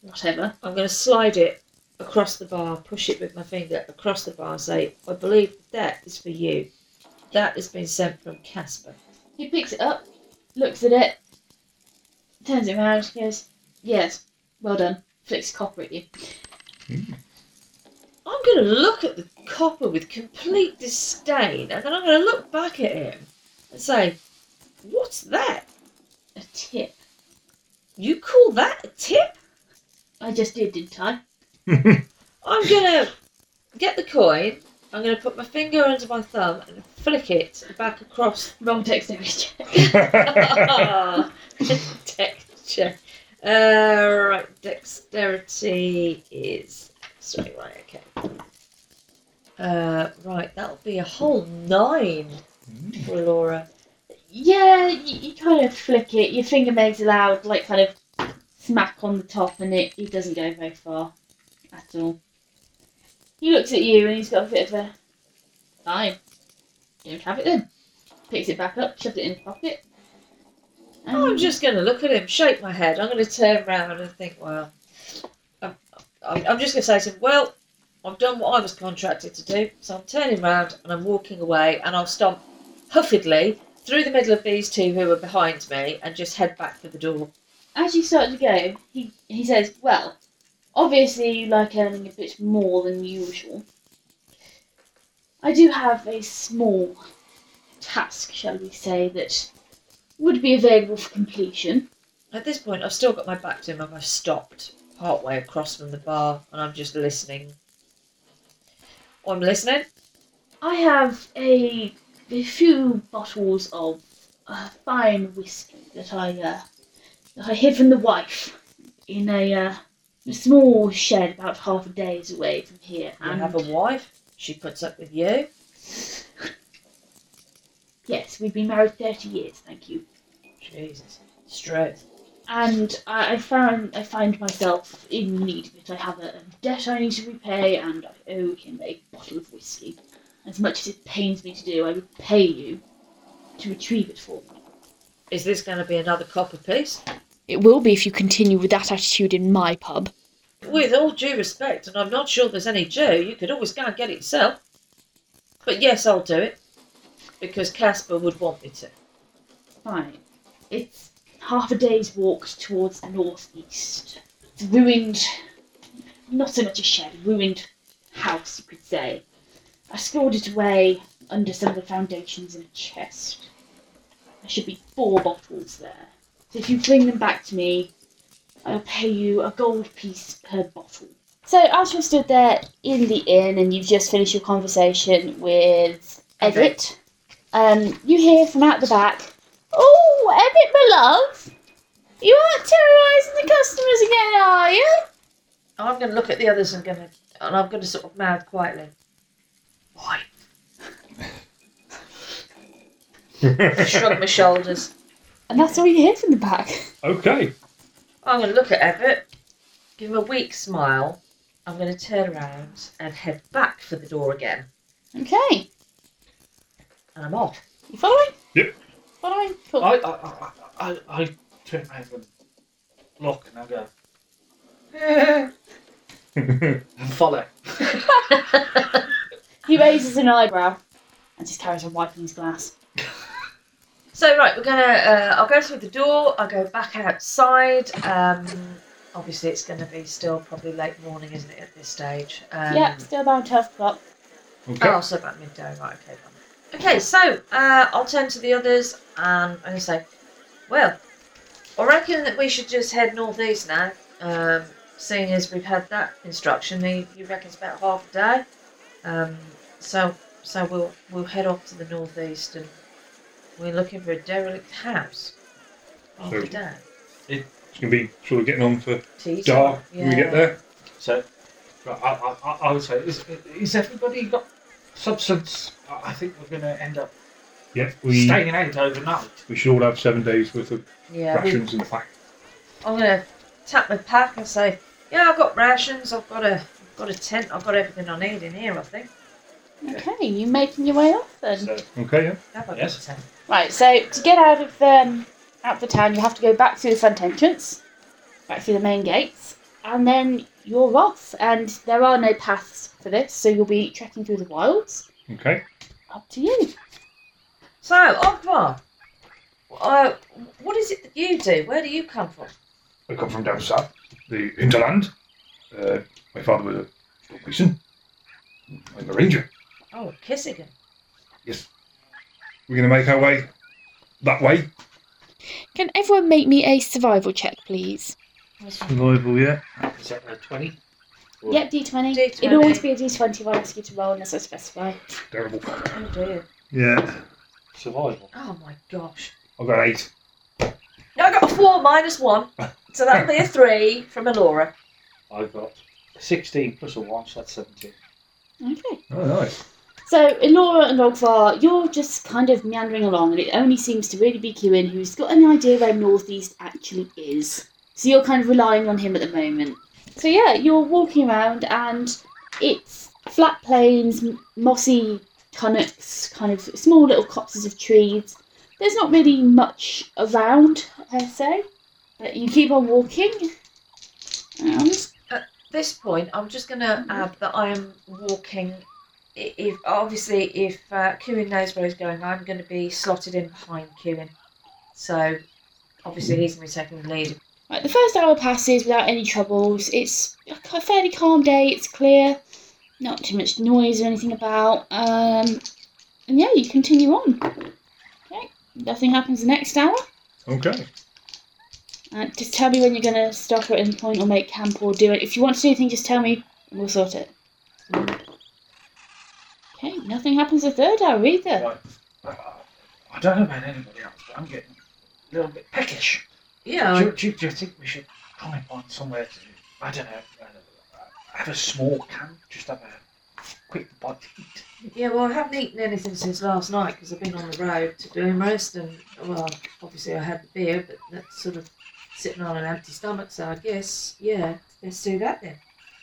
whatever. I'm going to slide it across the bar, push it with my finger across the bar, say, I believe that is for you. That has been sent from Casper. He picks it up, looks at it, turns it around, goes, Yes, well done. Flicks copper at you. Hmm. I'm going to look at the copper with complete disdain, and then I'm going to look back at him and say, What's that? A tip. You call that a tip? I just did, didn't I? I'm to get the coin, I'm to put my finger under my thumb and flick it back across Wrong dexterity check. Texture. Uh, right, dexterity is. Sorry, right, okay. Uh, right, that'll be a whole nine for Laura. Yeah, you, you kind of flick it. Your finger makes a loud, like, kind of smack on the top, and it, it doesn't go very far at all. He looks at you and he's got a bit of a. Fine. You don't have it then. Picks it back up, shoves it in his pocket. I'm just going to look at him, shake my head. I'm going to turn around and think, well, I'm, just going to say to him, well, I've done what I was contracted to do, so I'm turning around and I'm walking away, and I'll stomp huffedly through the middle of these two who are behind me and just head back for the door. as you start to go, he, he says, Well, obviously you like earning a bit more than usual. I do have a small task, shall we say, that would be available for completion. At this point, I've still got my back to him and I've stopped partway across from the bar and I'm just listening. I'm listening. I have a, a few bottles of uh, fine whiskey that I uh, that I hid from the wife in a, uh, a small shed about half a day's away from here. I And have a wife. She puts up with you. yes, we've been married thirty years. Thank you. Jesus. Straight. and I, I found I find myself in need of it. I have a, a debt I need to repay, and I owe him a bottle of whiskey. As much as it pains me to do, I would pay you to retrieve it for me. Is this going to be another copper piece? It will be if you continue with that attitude in my pub. With all due respect, and I'm not sure there's any due, you could always go and get it yourself. But yes, I'll do it. Because Casper would want me to. Fine. It's half a day's walk towards the northeast. It's ruined, not so much a shed, ruined house, you could say. I stored it away under some of the foundations in a chest. There should be four bottles there. So if you bring them back to me, I'll pay you a gold piece per bottle. So, as you're stood there in the inn and you've just finished your conversation with Edit, um, you hear from out the back, Oh, Edit, my love! You aren't terrorising the customers again, are you? I'm going to look at the others and, gonna, and I'm going to sort of mouth quietly. Why? Shrug my shoulders. And that's all you hear from the back. Okay. I'm going to look at Everett, give him a weak smile. I'm going to turn around and head back for the door again. Okay. And I'm off. You following? Yep. Following? Cool. I, I, I, I, I turn around and look and I go, and follow. He raises an eyebrow and just carries on wiping his glass. So right, we're gonna. Uh, I'll go through the door. I'll go back outside. Um, obviously, it's going to be still probably late morning, isn't it, at this stage? Um, yeah, still about 12 o'clock. Okay. Oh, so about midday, right? Okay, fine. Okay, so uh, I'll turn to the others and I'm going to say, well, I reckon that we should just head northeast now. Um, seeing as we've had that instruction, you, you reckon it's about half a day. Um, so so we'll we'll head off to the northeast and we're looking for a derelict house. Half a So- day. It's going to be sort of getting on for Tea dark time, when we get there. So, right, I, I, I- I would say, is, is everybody got substance? I I think we're going to end up Yeah, we staying out overnight. we should all have seven days worth of Yeah, we, rations and fact. I'm gonna tap my pack and say, "Yeah, I've got rations. I've got a, I've got a tent. I've got everything I need in here. I think." Okay, you making your way off then? So, Okay, yeah. Have I got Yes. a tent? Right, so to get out of um, out of the town, you have to go back through the front entrance, back through the main gates, and then you're off. And there are no paths for this, so you'll be trekking through the wilds. Okay. Up to you. So, Ogvar, uh, what is it that you do? Where do you come from? I come from down south, the hinterland. Uh, my father was a stonemason. I'm a ranger. Oh, Kissigan. Yes. We're going to make our way that way. Can everyone make me a survival check, please? Survival, yeah. is that a 20? Or- Yep, D20. D20. It'll always be a D20 if I ask you to roll unless I specify. Terrible. Oh dear. Yeah. Survival. Oh my gosh. I've got eight. No, I got a four minus one, so that'll be a three from Elora. I've got 16 plus a 1, so that's 17. Okay. Oh, nice. So, in Elora and Ogvar, you're just kind of meandering along, and it only seems to really be Cuin who's got an idea where Northeast actually is. So, you're kind of relying on him at the moment. So, yeah, you're walking around, and it's flat plains, m- mossy tunnocks, kind of small little copses of trees. There's not really much around, per se, but you keep on walking. And this point, I'm just going to add that I am walking. If obviously, if uh, Cuin knows where he's going, I'm going to be slotted in behind Cuin. So, obviously, he's going to be taking the lead. Right, the first hour passes without any troubles. It's a fairly calm day. It's clear, not too much noise or anything about. Um, and yeah, you continue on. Okay, nothing happens the next hour. Okay. Uh, just tell me when you're gonna stop at any point or make camp or do it. If you want to do anything, just tell me and we'll sort it. Okay, nothing happens the third hour either. Right. Uh, I don't know about anybody else, but I'm getting a little bit peckish. Yeah, Do, you- do, do you think we should try and find somewhere to, I don't know, uh, have a small camp, just have a quick bite to eat? Yeah, well, I haven't eaten anything since last night because I've been on the road to Gloomrest, and well, obviously I had the beer, but that's sort of sitting on an empty stomach. So I guess, yeah, let's do that then.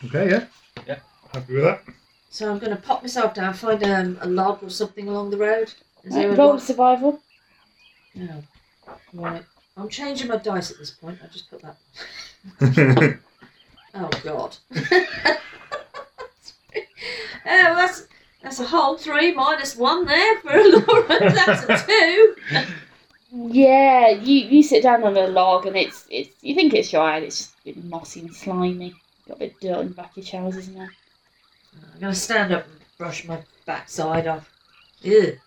Okay, yeah. Yeah. Happy with that? So I'm going to pop myself down, find um, a log or something along the road. Is there Right, a roll log? survival. No. Right. I'm changing my dice at this point. I just put that. Oh God. Oh, well, that's that's a whole three minus one there for a Laura. That's a two. Yeah, you, you sit down on a log and it's it's you think it's dry and it's just a bit mossy and slimy. Got a bit of dirt on the back of your trousers now. I'm gonna stand up and brush my backside off. Ew.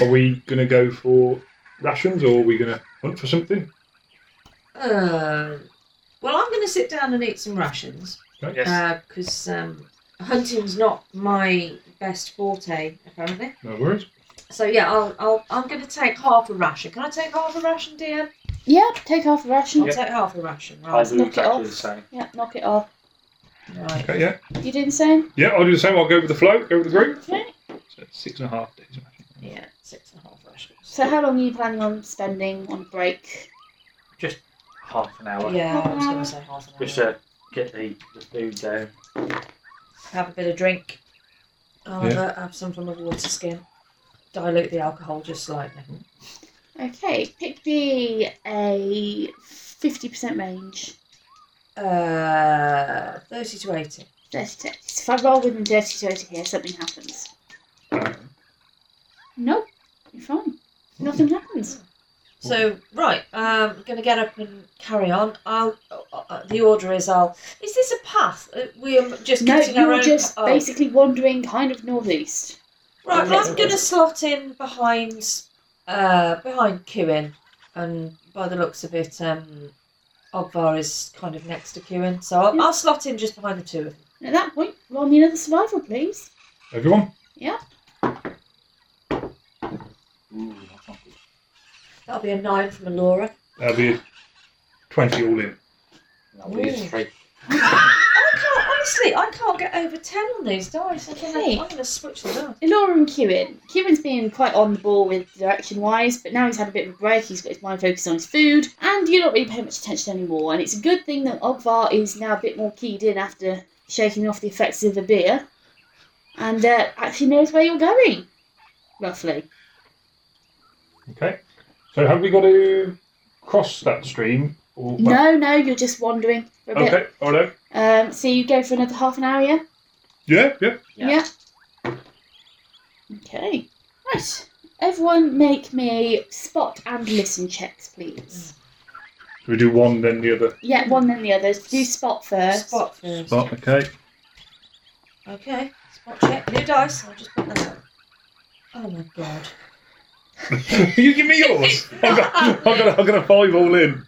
are we going to go for rations or are we going to hunt for something? Uh, well, I'm gonna sit down and eat some rations Yes. because um, hunting's not my best forte apparently. No worries. So yeah, I'll, I'll I'm gonna take half a ration. Can I take half a ration, dear? Yeah, take half a ration. I'll Yeah. take half a ration. I'll Right. do knock it exactly off. the same. Yeah, knock it off. Right. Okay, yeah. You do the same? Yeah, I'll do the same. I'll go with the flow, go with the group. Okay. So it's six and a half days. Ration. Yeah, six and a half rations. So how long are you planning on spending on break? Just half an hour. Yeah, I was gonna say half an hour. Just to get the, the food down. have a bit of drink. I'll have, a, have some from a water skin. Dilute the alcohol just slightly. Okay, pick the a 50% range. Uh, 30 to 80. 30 to 80. So if I roll within 30 to 80 here, something happens. Nope, you're fine. Nothing happens. So right, um, I'm going to get up and carry on. I'll. Uh, the order is I'll. Is this a path? Uh, We're just No, our you're own. just oh. basically wandering kind of northeast. Right, well, I'm going to slot in behind, uh, behind Cuin, and by the looks of it, um, Ogvar is kind of next to Cuin, so I'll, Yeah. I'll slot in just behind the two of them. And at that point, roll me another survival, please. Everyone? Yeah. Ooh, that's not good. That'll be a nine from Elora. That'll be 20 all in. That'll be a Ooh. three. I can't honestly. I can't get over ten on these dice. I'm gonna, Okay. I'm gonna switch them out. Elora and Kieran. Kieran's been quite on the ball with direction wise, but now he's had a bit of a break. He's got his mind focused on his food, and you're not really paying much attention anymore. And it's a good thing that Ogvar is now a bit more keyed in after shaking off the effects of the beer, and uh, actually knows where you're going, roughly. Okay. So have we got to cross that stream? Or, No, no, you're just wandering for a bit. Okay, alright. Um, so you go for another half an hour, yeah? Yeah, yeah. Yeah. Okay. Right. Everyone make me spot and listen checks, please. Do we do one, then the other? Yeah, one then the others. Do spot first. Spot first. Spot, okay. Okay. Spot check. New dice. I'll just put that up. Oh my god. you give me yours. I've got, I've, got a, I've got a five all in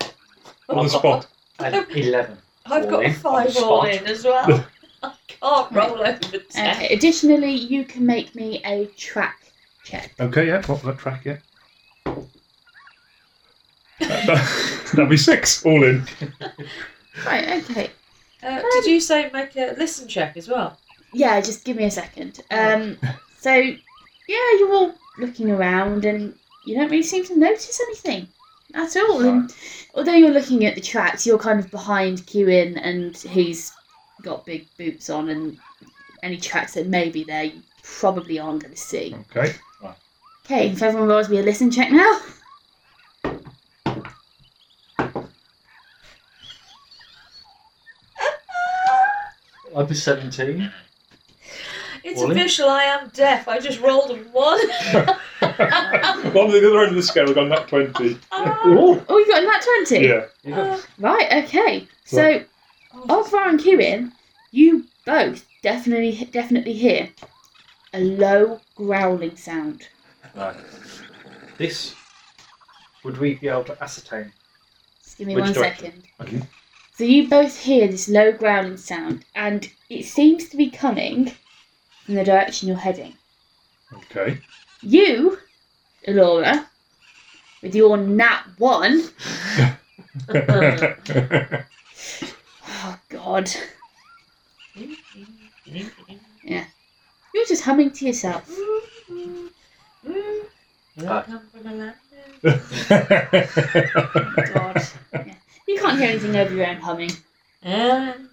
on the spot. And Eleven. I've All got in, a five on all spot. in as well. I can't roll over ten. Okay. Additionally, you can make me a track check. Okay, yeah. What that track? Yeah. That, that'd be six all in. Right. Okay. Uh, did you say make a listen check as well? Yeah. Just give me a second. Um. So, yeah, you're all looking around, and you don't really seem to notice anything at all. And although you're looking at the tracks, you're kind of behind Cuin, and he's got big boots on, and any tracks that may be there, you probably aren't going to see. Okay. Okay, if everyone rolls me a listen check now. I'd be seventeen. It's Ollie? official. I am deaf. I just rolled a one. on the other end of the scale, I've got that 20. Ooh. Oh, you got in that 20? Yeah. Yeah. Right, okay. So, Ogvar and Kieran, you both definitely definitely hear a low growling sound. Right. This would we be able to ascertain? Just give me Which one direction? second. Okay. So you both hear this low growling sound, and it seems to be coming from the direction you're heading. Okay. You, Elora, with your nat one, oh god, Yeah. you're just humming to yourself. Welcome from a land. God. Yeah. You can't hear anything over your own humming. Um,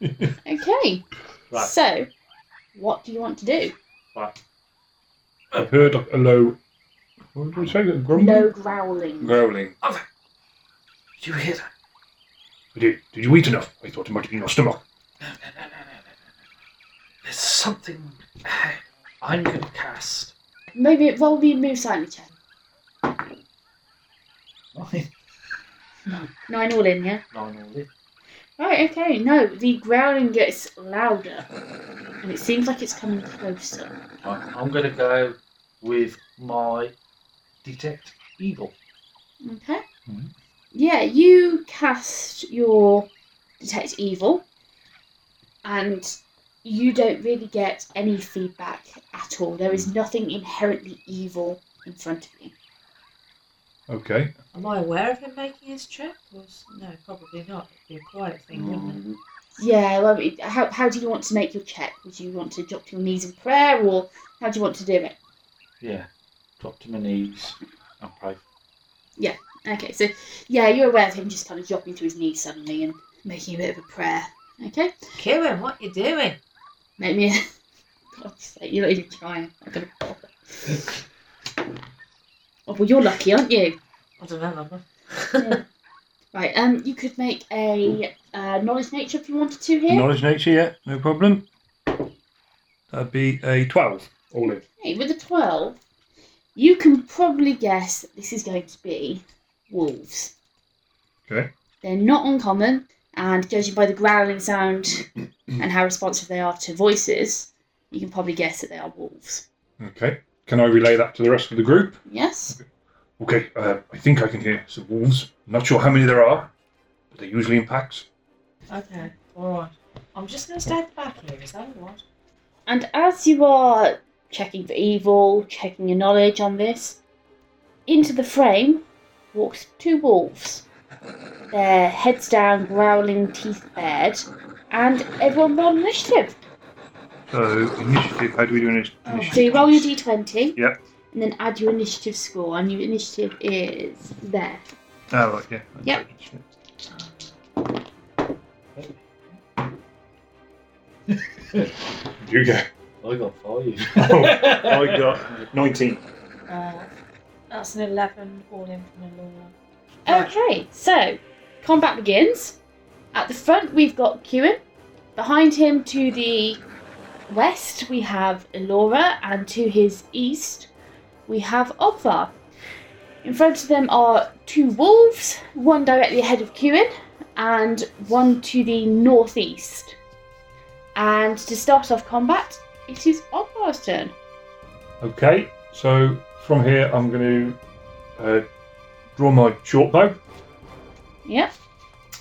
Okay. Right. So, what do you want to do? I've heard a low. What did we say? Grumbling? Low growling. Growling. Did you hear that? I did. Did you eat enough? I thought it might have been your stomach. No, no, no, no, no, no, no. There's something uh, I'm going to cast. Maybe it will roll the move silently check. Nine. Nine all in, yeah? Nine all in. Right, okay. No, the growling gets louder. And it seems like it's coming closer. Right, I'm going to go with my detect evil. Okay? Mhm. Yeah, you cast your Detect Evil, and you don't really get any feedback at all. There is nothing inherently evil in front of you. Okay. am I aware of him making his check? Or no, probably not. It'd be a quiet thing, wouldn't it? Um, yeah, well, it- how, how do you want to make your check? Would you want to drop to your knees in prayer, or how do you want to do it? Yeah. Drop to my knees and pray. Yeah, okay, so yeah, you're aware of him just kind of dropping to his knees suddenly and making a bit of a prayer. Okay, Kieran, what you doing? make me. God's sake, you're not even trying. I'm gonna pop it. Oh well, you're lucky, aren't you? I don't know. Right. Um, you could make a uh, knowledge nature if you wanted to here. Knowledge nature, yeah, no problem. That'd be a 12 all in. Hey, with a twelve, You can probably guess that this is going to be wolves. Okay. They're not uncommon, and judging by the growling sound and how responsive they are to voices, you can probably guess that they are wolves. Okay. Can I relay that to the rest of the group? Yes? Okay. Uh, I think I can hear some wolves. not sure how many there are, but they're usually in packs. Okay, alright. I'm just going to stay at the back here, is that alright? And as you are checking for evil, checking your knowledge on this, into the frame walks two wolves. Their heads down, growling, teeth bared, and everyone roll initiative. So initiative. How do we do initi- initiative? So you roll your d20, Yep. and then add your initiative score, and your initiative is there. Oh, right, yeah. Yep. You go. I got five. Oh, I got 19. Uh, that's an 11 all in from Laura. Okay, so combat begins. At the front, we've got Kieran. Behind him, to the west, we have Elora, and to his east, we have Ogvar. In front of them are two wolves, one directly ahead of Kieran, and one to the northeast. And to start off combat, it is Ogvar's turn. Okay, so from here I'm going to uh, draw my short bow. Yep.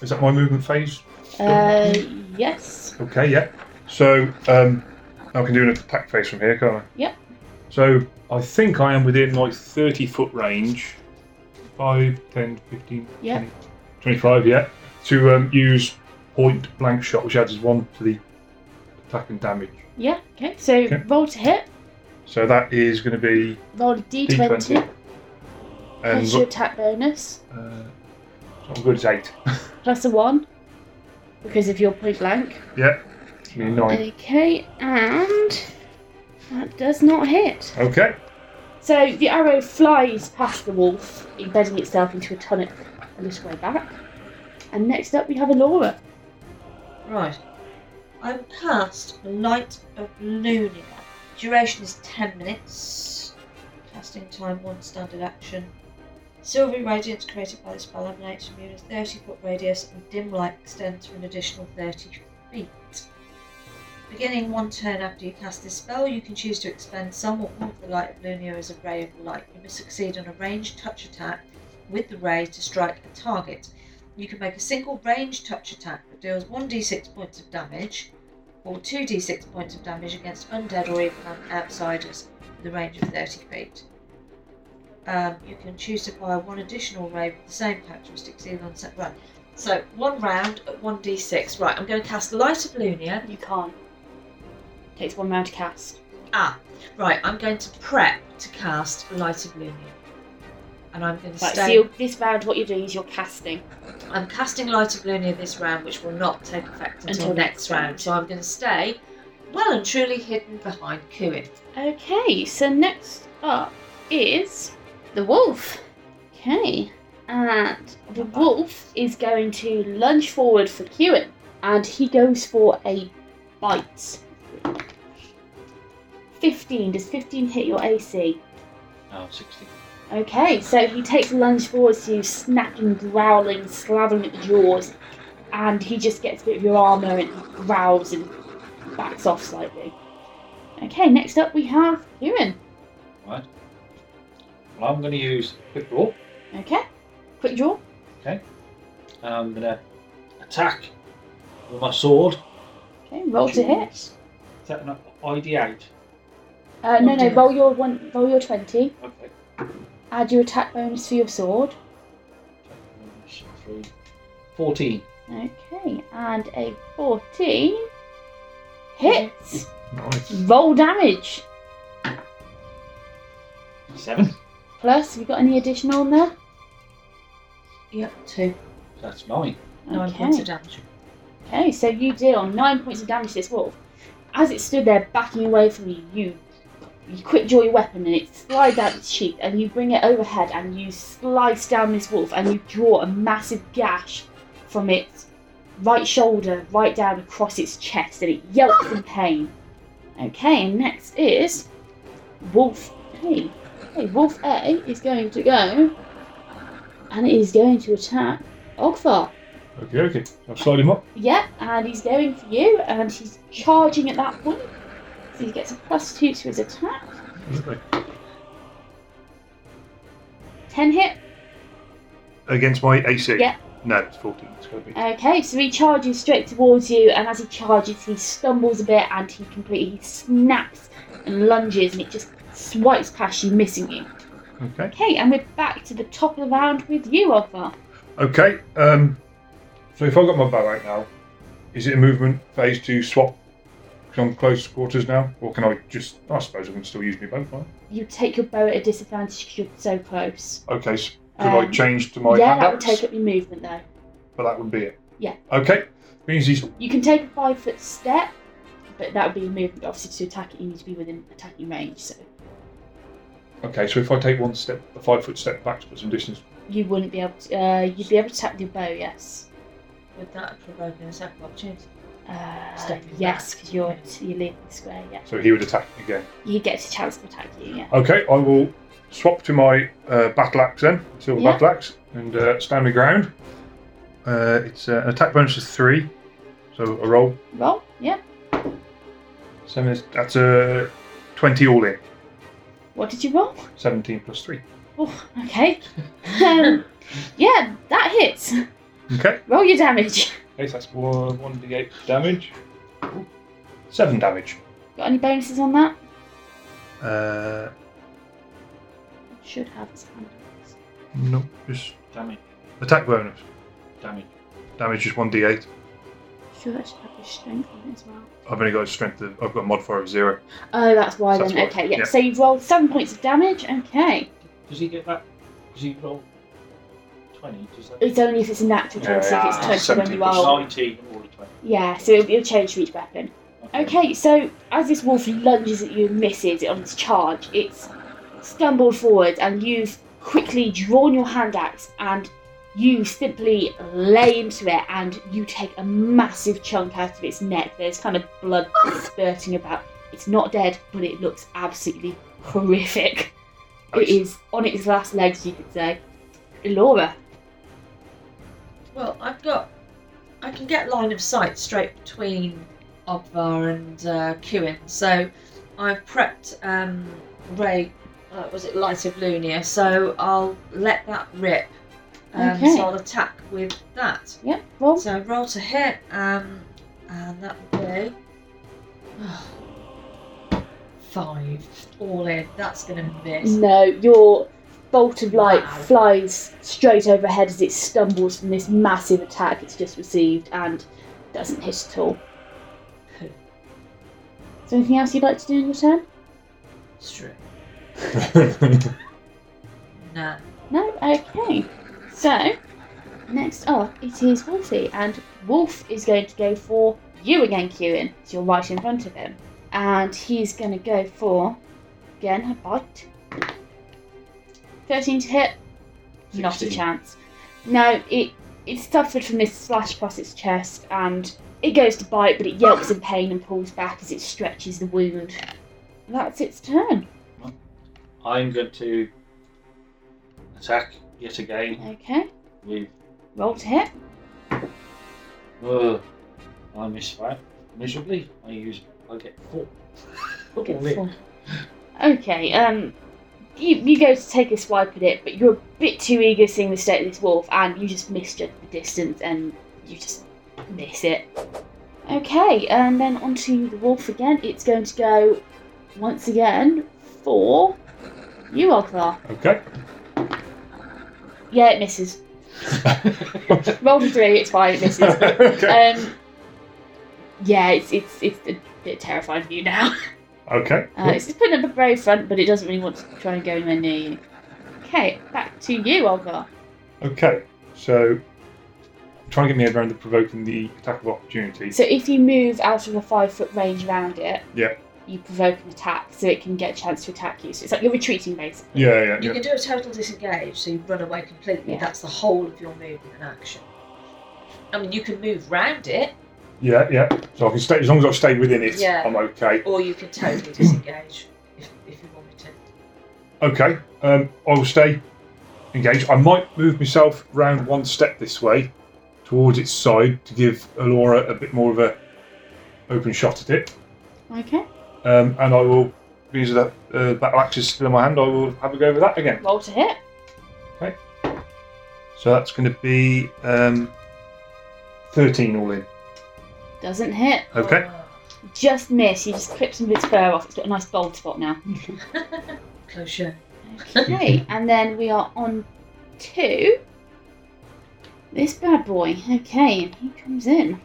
Is that my movement phase? Uh, yes. Okay, yeah. So um, I can do an attack phase from here, can't I? Yep. So I think I am within my 30 foot range 5, 10, 15, Yeah. 20, 25, yeah. To um, use point blank shot, which adds one to the attack and damage. Yeah, okay. So Okay. roll to hit. So that is going to be Roll a d20, D20. and plus your attack bonus, uh, so I'm good as 8. plus a 1, because of your point blank. yeah, give 9. Okay, and that does not hit. Okay, So the arrow flies past the wolf, embedding itself into a tonic a little way back. And next up we have Alora. Right. I will cast Light of Lunia. Duration is 10 minutes. Casting time 1 standard action. Silvery radiance created by the spell emanates from you in a 30 foot radius and dim light extends for an additional 30 feet. Beginning one turn after you cast this spell, you can choose to expend some or all of the Light of Lunia as a ray of light. You must succeed on a ranged touch attack with the ray to strike a target. You can make a single ranged touch attack that deals 1d6 points of damage or 2d6 points of damage against undead or even outsiders with a range of 30 feet. Um, you can choose to fire one additional ray with the same characteristics either on set. Right. So one round at 1d6. Right, I'm going to cast the Light of Lunia. You can't. Takes one round to cast. Ah, right, I'm going to prep to cast Light of Lunia. And I'm going to Right, so stay. you're, this round what you're doing is you're casting. I'm casting Light of Lunia this round, which will not take effect until, Until next next round. round. So I'm going to stay well and truly hidden behind Cuin. Okay, so next up is the wolf. Okay, and the wolf is going to lunge forward for Kieran, and he goes for a bite. 15. Does 15 hit your AC? Oh, 60. Okay, so he takes a lunge forward to you, snapping, growling, slathering at the jaws, and he just gets a bit of your armour and growls and backs off slightly. Okay, next up we have Kieran. Right. Well, I'm going to use quick draw. Okay, quick draw. Okay. And I'm going to attack with my sword. Okay, roll to hit. Is that an ID8? Uh, no, no, roll your one. Roll your twenty. Okay. Add your attack bonus for your sword. Three. 14. Okay, and a fourteen hits. nice. Roll damage. 7. Plus, have you got any additional in there? Yep, two. That's 9. Nine Okay. points of damage. Okay, so you deal nine points of damage to this wolf. As it stood there backing away from you, you you quick draw your weapon and it slides out its sheath and you bring it overhead and you slice down this wolf and you draw a massive gash from its right shoulder right down across its chest and it yelps in pain. Okay, and next is Wolf A. Okay, Wolf A is going to go and is going to attack Ogvar. Okay, okay. I'll slide him up. Yep, and he's going for you, and he's charging at that point. So he gets a plus two to his attack. Ten hit. Against my AC? Yeah. No, it's 14. It's got to be. Okay, so he charges straight towards you, and as he charges, he stumbles a bit, and he completely snaps and lunges, and it just swipes past you, missing you. Okay. Okay, and we're back to the top of the round with you, Ogvar. Okay. Um, so if I've got my bow out now, is it a movement phase to swap? Because I'm close quarters now, or can I just? I suppose I can still use my bow. Can't You take your bow at a disadvantage because you're so close. Okay. So could I Um, change to my yeah, that would axe? take up your movement though. But that would be it. Yeah. Okay. Means he's You can take a five foot step, but that would be your movement. Obviously, to attack it, you need to be within attacking range, so okay. So if I take one step, a five foot step back to put some distance. you wouldn't be able to. Uh, you'd be able to attack with your bow, yes. Would that provoke an attack of opportunity? Uh, Stepping yes, because you're you're leaving the square. Yeah, So he would attack again. he gets a chance to attack you. Yeah. Okay. I will swap to my uh, battle axe then, silver Yeah. battle axe, and uh, stand my ground. Uh, it's uh, an attack bonus of three, so a roll. Roll. Yeah. Seven is that's a twenty all in. What did you roll? Seventeen plus three. Oh, okay. um, yeah, that hits. Okay. Roll your damage. Okay, so that's one one d eight damage. Ooh. Seven damage. Got any bonuses on that? Uh, Should have his hand. no, just Damage. attack bonus. Damage. Damage is one d eight. Should actually have his strength on it as well. I've only got a strength of I've got a modifier of zero. Oh, that's why That's then. why, Okay, yeah. yeah. So you've rolled seven points of damage. Okay. Does he get that? Does he roll 20? Does that... It's only if it's a natural Yeah, 20, so if it's yeah, 20 when you plus roll. 19 or 20. Yeah, so it'll, it'll change for each weapon. Okay, so as this wolf lunges at you and misses it on its charge, it's stumbled forward and you've quickly drawn your hand axe and you simply lay into it and you take a massive chunk out of its neck. There's kind of blood spurting about. It's not dead, but it looks absolutely horrific. It is on its last legs, you could say. Laura. Well, I've got. I can get line of sight straight between Ogvar and uh, Cuin, so I've prepped um, Ray. Uh, was it Light of Lunia? So I'll let that rip. Um, Okay. So I'll attack with that. Yep, roll. So roll to hit, um, and that will be five all in. That's gonna miss. No, your bolt of light Wow. flies straight overhead as it stumbles from this massive attack it's just received and doesn't hit at all. Is there anything else you'd like to do in your turn? Strip. No. No? Okay. So, next up it is Wolfie, and Wolf is going to go for you again, Kieran. So you're right in front of him. And he's going to go for, again, a bite. 13 to hit. Not a chance. No, it it suffered from this slash across its chest, and it goes to bite, but it yelps in pain and pulls back as it stretches the wound. That's its turn. I'm going to attack yet again Okay, with. roll to hit. Uh, I miss that miserably. I use. I get four. Get four. Okay, um, you, you go to take a swipe at it, but you're a bit too eager seeing the state of this wolf, and you just misjudge the distance, and you just miss it. Okay, and then onto the wolf again. It's going to go once again for you, Ogvar. okay. Yeah, it misses. Roll a three, it's fine, it misses. okay. Um, yeah, it's it's it's a bit terrifying for you now. okay. Uh, it's just putting up a brave front, but it doesn't really want to try and go anywhere near you. Okay, back to you, Olga. Okay. So try and get me head around the provoking the attack of opportunity. So if you move out of a five foot range around it, Yeah. you provoke an attack, so it can get a chance to attack you. So it's like you're retreating, basically. Yeah, yeah, You yeah. can do a total disengage, so you run away completely. Yeah. That's the whole of your movement and action. I mean, you can move round it, Yeah, yeah. So I can stay as long as I stay within it. Yeah. I'm okay. or you can totally disengage if, if you want me to. Okay, um, I will stay engaged. I might move myself round one step this way towards its side to give Elora a bit more of a open shot at it. Okay. Um, and I will, because that uh, battle axe is still in my hand, I will have a go with that again. Roll to hit. Okay. So that's going to be um, 13 all in. Doesn't hit. Okay. Just miss. You just clip some of its fur off. It's got a nice bald spot now. Close shut. Okay, and then we are on to this bad boy. Okay, and he comes in.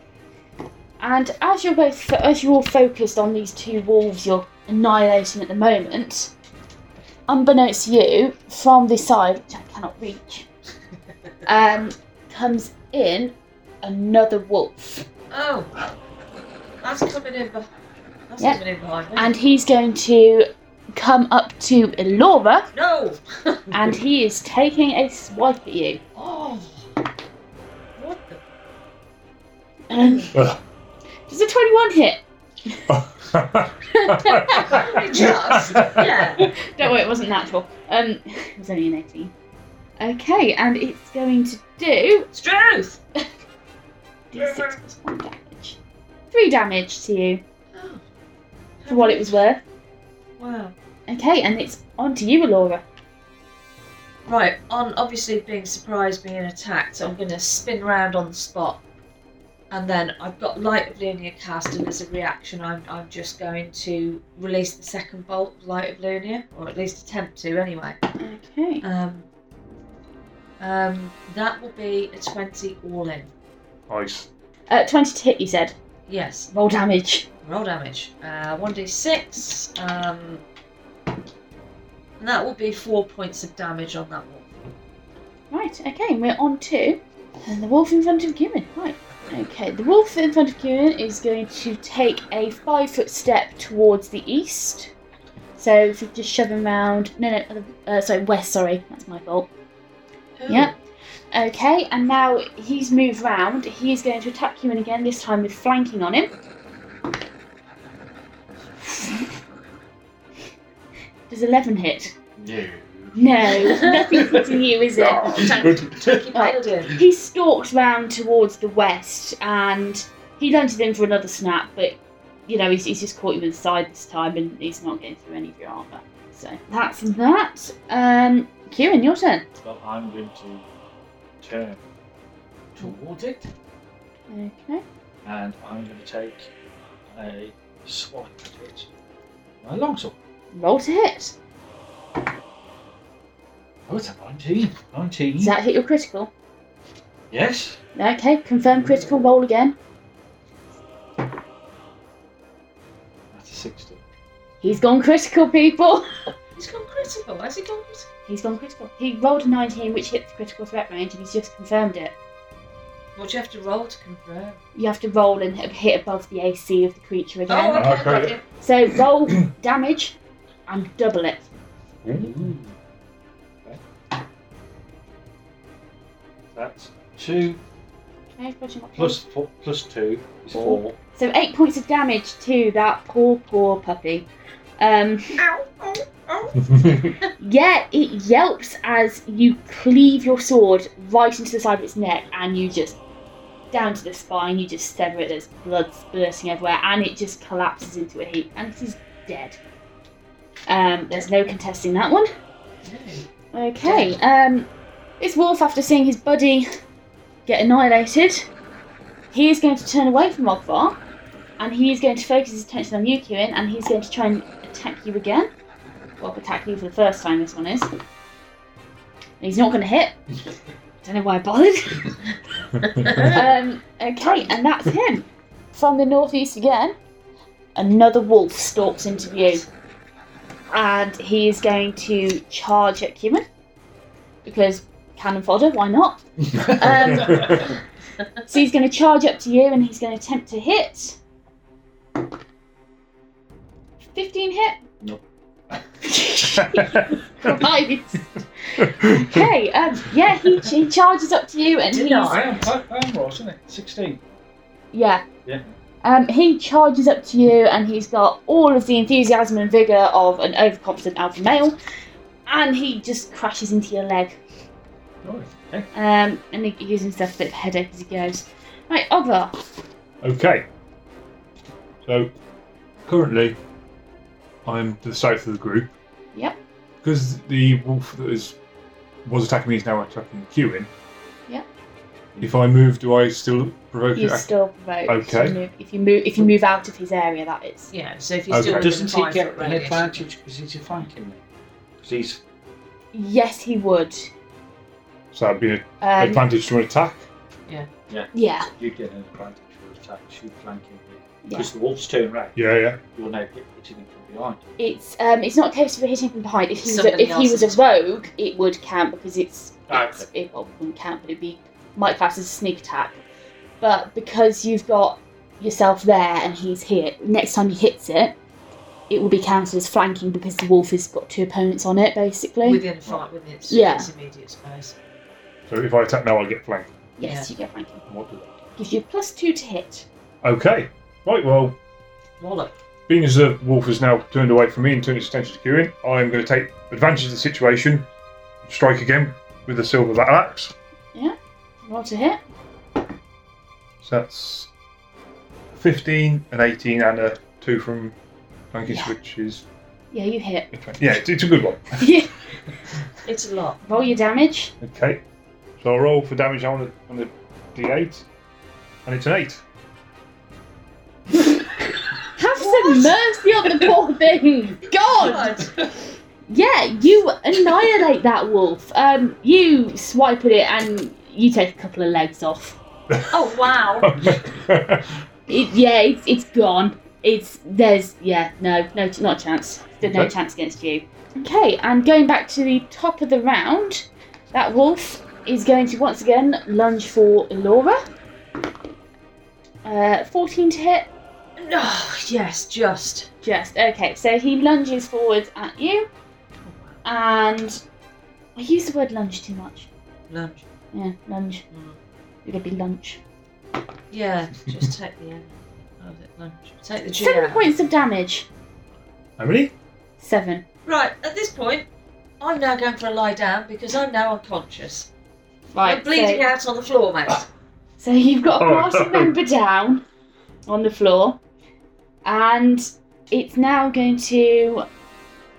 And as you're both, fo- as you're all focused on these two wolves you're annihilating at the moment, unbeknownst to you, from this side, which I cannot reach, um, comes in another wolf, Oh, that's coming in. Be- that's Yeah. coming in behind me. and he's going to come up to Laura. no. and he is taking a swipe at you. oh. What the? Um, Ugh. does a 21 hit? It does. Yeah. Don't worry, it wasn't natural. Um, it was only an 18. Okay, and it's going to do Strength. D6 plus 1 damage. 3 damage to you Oh. for what it was worth. Wow. Okay, and it's on to you, Elora. Right, on obviously being surprised being attacked, I'm going to spin round on the spot. And then I've got Light of Lunia cast, and as a reaction, I'm, I'm just going to release the second bolt of Light of Lunia, or at least attempt to anyway. Okay. Um, um, that will be a 20 all in. Nice. Uh, 20 to hit, you said. Yes, Roll damage. roll damage. Uh, 1d6, um, and that will be 4 points of damage on that one. Right, okay, we're on to and the wolf in front of Kieran. Right. Okay, the wolf in front of Kieran is going to take a five foot step towards the east. So if you just shove him round. No, no, uh, sorry, west, sorry, that's my fault. Yeah. Okay, and now he's moved round. He is going to attack Kieran again, this time with flanking on him. Does 11 hit? No. No, nothing hitting you, is it? Right. He stalked round towards the west and he lunged in for another snap, but you know, he's, he's just caught you with the side this time and he's not getting through any of your armour. So that's that. Um, Kieran, your turn. Well, I'm going to turn towards it, Okay. and I'm going to take a swipe at it. My longsword. Roll to hit. Oh, it's a 19. 19. Does that hit your critical? Yes. Okay, confirm critical, roll again. That's a 16. He's gone critical, people. He's gone critical. Has he gone critical? He's gone critical. He rolled a 19, which hit the critical threat range, and he's just confirmed it. What do you have to roll to confirm? You have to roll and hit- hit above the AC of the creature again. Oh, okay, Okay. got you. So roll damage and double it. Ooh. Okay. That's 2 Okay, question mark. plus, four, plus 2 is 4. So eight points of damage to that poor, poor puppy. Um, yeah, it yelps as you cleave your sword right into the side of its neck, and you just down to the spine. You just sever it. There's blood spurting everywhere, and it just collapses into a heap, and it is dead. Um, there's no contesting that one. Okay. Um, this wolf, after seeing his buddy get annihilated, he is going to turn away from Ogvar, and he is going to focus his attention on you, Kieran, and he's going to try and attack you again. Well, attack you for the first time. This one is. And he's not going to hit. Don't know why I bothered. um, okay, and that's him. From the northeast again, another wolf stalks into view. And he is going to charge at Kieran. Because cannon fodder, why not? Um, so he's going to charge up to you and he's going to attempt to hit. 15 hit? Nope. right. Okay, um, yeah, he, he charges up to you and Did he's. I am, I, I am right, isn't it? 16. Yeah. Yeah. Um, he charges up to you and he's got all of the enthusiasm and vigour of an overconfident alpha male. and he just crashes into your leg. Right. Okay. Um, and he gives himself a bit of a headache as he goes. Right, Ogvar. Okay. So, currently, I'm to the south of the group. Yep. Because the wolf that is, was attacking me is now attacking Cuin. Yep. If I move, do I still provoke You it? still provoke. Okay. to move- if you move, if you move out of his area, that is. Yeah, so if you Okay. still within Doesn't he get an advantage because he's flanking me? Because he's Yes, he would. So that'd be an Um, advantage to an attack. yeah. Yeah. Yeah. So you get an advantage for attack. She's flanking me Yeah. because the wolf's turn right. Yeah, yeah. You're now hit- hitting him from behind. It's um, it's not a case of hitting from behind. If he was Somebody a, if he was else's. a rogue, it would count because it's, Ah, it's it well, wouldn't count, but it'd be might class as a sneak attack. But because you've got yourself there and he's here, next time he hits it, it will be counted as flanking because the wolf has got two opponents on it, basically. within a fight within its, Yeah. its immediate space. So if I attack now, I get flanked. yes, you get flanking. And What do that? Gives you plus two to hit. Okay. Right, well, Wallop. Being as the wolf has now turned away from me and turned its attention to Cuin, I'm going to take advantage of the situation, strike again with the silver battle axe. Yeah, roll to hit. So that's 15, an 18, and a 2 from flanking, Yeah. which is. Yeah, you hit. Yeah, it's, it's a good one. yeah, It's a lot. Roll your damage. Okay. So I'll roll for damage on the, on the d8, and it's an 8. Mercy on the poor thing. God. Yeah, you annihilate that wolf. Um, you swipe at it and you take a couple of legs off. Oh wow! It, yeah, it's, it's gone. It's there's yeah no no not a chance. There's no chance against you. Okay, and going back to the top of the round, that wolf is going to once again lunge for Laura. Uh, 14 to hit. No, yes, just. Just okay. So he lunges forward at you, and I use the word lunge too much. Lunge. Yeah, lunge. Mm. It could be lunch. Yeah, just take the end. Oh, is it lunge? Take the G Seven out. points of damage. How many? Seven. Right, at this point, I'm now going for a lie down because I'm now unconscious. Right. I'm bleeding so, out on the floor, mate. so you've got a Oh, party member down on the floor, and it's now going to.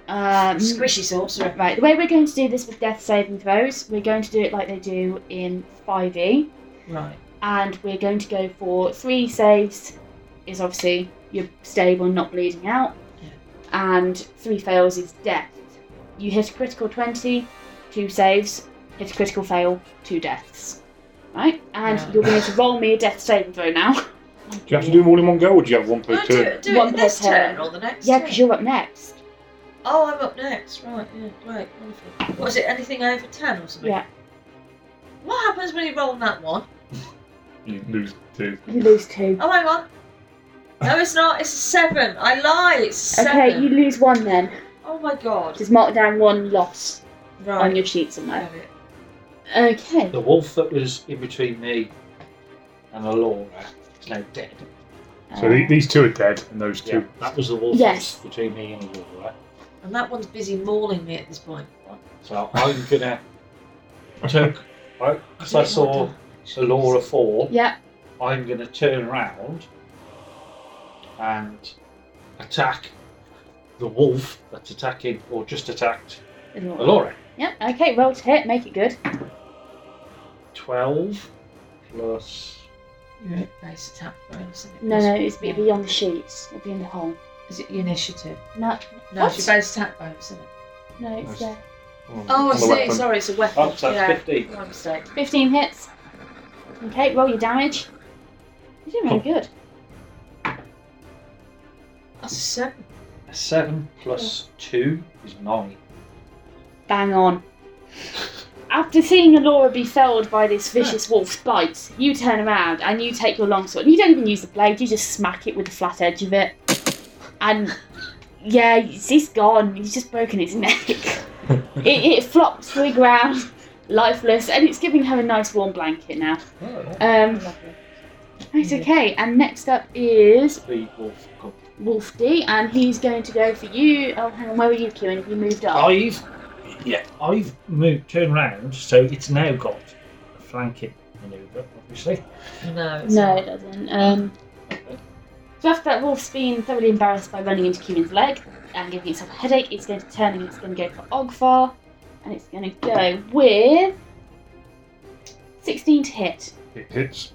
Um, Squishy sorcerer. Right, the way we're going to do this with death saving throws, we're going to do it like they do in 5e. Right. and we're going to go for three saves is obviously you're stable and not bleeding out Yeah. and three fails is death you hit a critical 20 two saves hit a critical fail two deaths right and Yeah. you're going to roll me a death saving throw now Do you have to do them all in one go, or do you have one per No, do turn? it, do One it per this turn. turn or the next yeah turn. because you're up next Oh, I'm up next. Right, yeah, great, wonderful. What is it, anything over 10 or something? Yeah. What happens when you roll that one? You lose two. you lose two Oh, hang on. No, it's not. It's a 7. I lie. It's a 7. okay you lose one then Oh my god. just mark down one loss Right. on your sheet somewhere Got it. okay The wolf that was in between me and Elora is now dead. So the, these two are dead, and those Yeah, two. that was the wolf Yes. between me and Elora. And that one's busy mauling me at this point. Right. So I'm gonna turn because I saw Elora fall. yeah I'm gonna turn around and attack the wolf that's attacking or just attacked Elora. Yep. Okay. Roll to hit. Make it good. Twelve plus Yeah. Base attack bonus. it? No, no. It's it'll be on the sheets. It'll be in the hole. Is it your initiative? No, No, What? it's your base attack bonus, isn't it? no. It's Nice. there. Oh, I see. Sorry, it's a weapon. Oh, so that's yeah. 15. My mistake. Fifteen hits. Okay. Roll your damage. You're doing really good. That's a 7. a seven plus two is nine. Bang on. After seeing Elora be felled by this vicious wolf's bite, you turn around and you take your longsword. You don't even use the blade, you just smack it with the flat edge of it. And yeah, it's, it's gone. He's just broken his neck. it, it flops to the ground, lifeless, and it's giving her a nice warm blanket now. Um, it's okay. And next up is The wolf. got Wolf D, and he's going to go for you. Oh, hang on, where were you queuing? You moved up. Five. Yeah, I've moved, turned round, so it's now got a flanking manoeuvre, obviously. No. It's No, not. it doesn't. Um, so after that wolf's been thoroughly embarrassed by running into Kieran's leg and giving itself a headache, it's going to turn and it's going to go for Ogvar, and it's going to go with 16 to hit. It hits.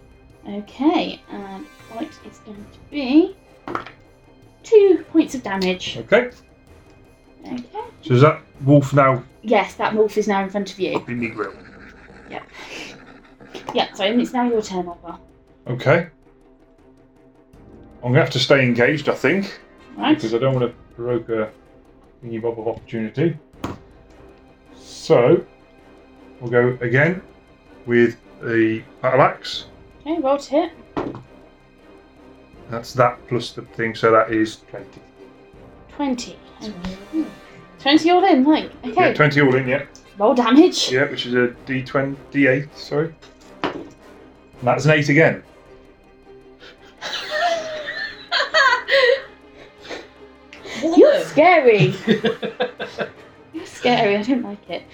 Okay, and fight is going to be two points of damage. Okay. Okay. So is that wolf now Yes, that wolf is now in front of you. up in the grill? Yeah, so it's now your turn, Ogvar. Okay. I'm gonna have to stay engaged, I think, Right? because I don't want to provoke a thingy bob of opportunity. So we'll go again with the battle axe. Okay, roll to hit. That's that plus the thing, so that is twenty. 20. 20 all in, like, Yeah, okay. twenty all in. Yeah, Roll damage. yeah, which is a D twenty, D eight. Sorry. And that's an eight again. You're scary. You're scary. I don't like it.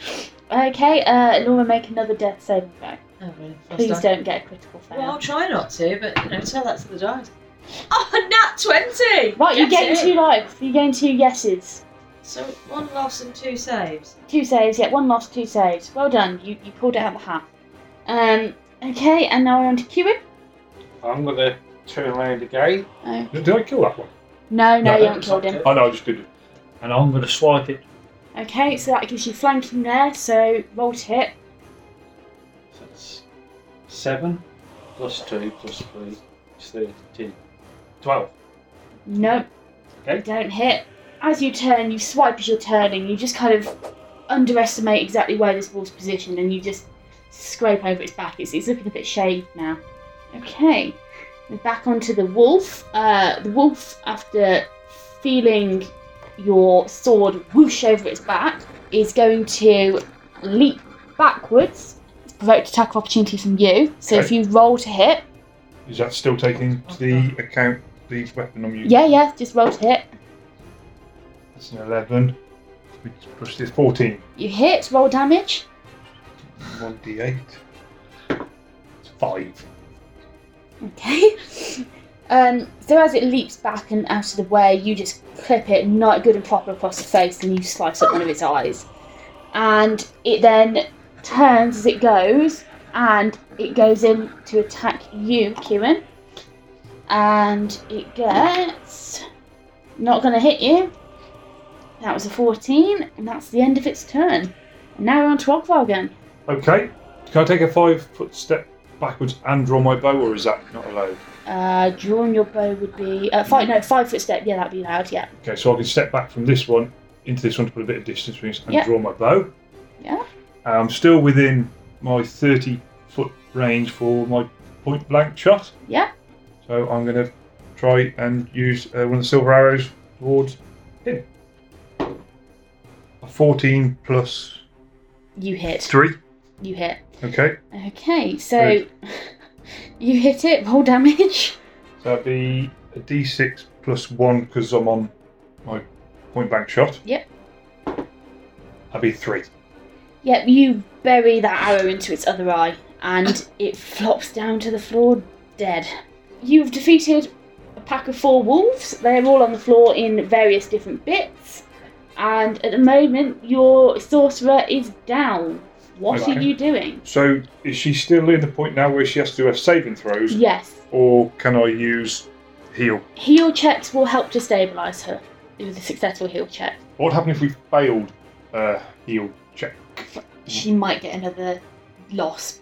Okay, uh, Laura, make another death saving throw. Oh, really? Please Must don't get a critical fail. Well, I'll try not to, but you know, tell that to the dice. Oh, nat twenty. right, you Get gain two lives. You gain two yeses. So one loss and two saves. Two saves, yeah, one loss, two saves. Well done. You you pulled it out of the hat. Um, okay, and now we're on to Kieran. I'm going to turn around again, Oh. Did I kill that one? No, no, No, you haven't killed him. Oh no, I just did. it. and I'm going to swipe it. Okay, so that gives you flanking there, so roll to hit. So that's 7 plus 2 plus 3 is 13. 12. Nope. Okay. You don't hit. As you turn, you swipe as you're turning, you just kind of underestimate exactly where this ball's positioned and you just scrape over its back. It's, it's looking a bit shaved now. Okay. We're back onto the wolf. Uh, the wolf, after feeling your sword whoosh over its back, is going to leap backwards. Provoked attack of opportunity from you. So if you roll to hit, Is that still taking to the account the weapon I'm using? yeah, yeah, just roll to hit. That's an eleven. Which plus this fourteen. You hit, roll damage. One D eight. It's five. Okay. Um, so as it leaps back and out of the way, you just clip it not good and proper across the face, and you slice up one of its eyes. And it then turns as it goes, and it goes in to attack you, Kieran. And it gets not going to hit you. That was a 14, and that's the end of its turn. And now we're on to Ogvar again. Okay. Can I take a five foot step backwards and draw my bow, or is that not allowed? Uh, drawing your bow would be uh, five. No, five foot step. Yeah, that'd be allowed. Yeah. Okay, so I can step back from this one into this one to put a bit of distance between us and Yeah. draw my bow. Yeah. I'm still within my 30 foot range for my point blank shot. Yeah. So I'm going to try and use uh, one of the silver arrows towards 14 plus You hit. 3. You hit. Okay, Okay, so you hit it. Roll damage. so that'd be a d6 plus 1 because I'm on my point blank shot. Yep. That'd be 3. Yep, you bury that arrow into its other eye, and it flops down to the floor dead. You've defeated a pack of four wolves. They're all on the floor in various different bits, and at the moment, your sorcerer is down. What are you doing? So is she still in the point now where she has to do her saving throws, Yes, or can I use heal? heal checks will help to stabilise her with a successful heal check. What would happen if we failed uh, heal check? she might get another loss.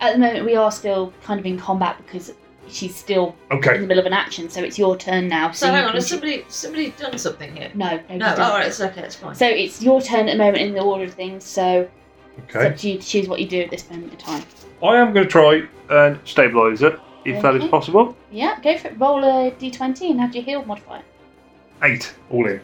At the moment, we are still kind of in combat because she's still okay. in the middle of an action, so it's your turn now. So you hang on, has somebody somebody done something here? No, no, No, you don't. all right, it's okay, it's fine. So it's your turn at the moment in the order of things. So it's okay. up to you to choose what you do at this moment in time. I am going to try and stabilise it, if that is possible. Yeah, go for it. Roll a d20 and add your heal modifier. Eight, all in.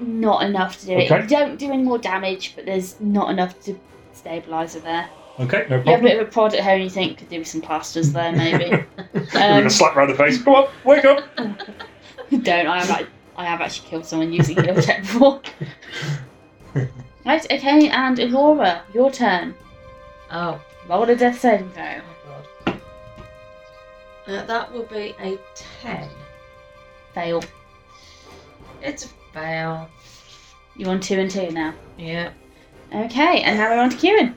Not enough to do it. You don't do any more damage, but there's not enough to stabilise her there. Okay, no You have a bit of a prod at her and you think could do with some plasters there maybe. With um, a slap round the face. Come on, wake up. Don't. I have, act- I have actually killed someone using heal check before. Right, okay, and Aurora, your turn. Oh, Roll a death saving throw. oh God. Uh, that will be a 10. Fail. It's a fail. You're on two and two now. Yeah. Okay, and now we're on to Kieran.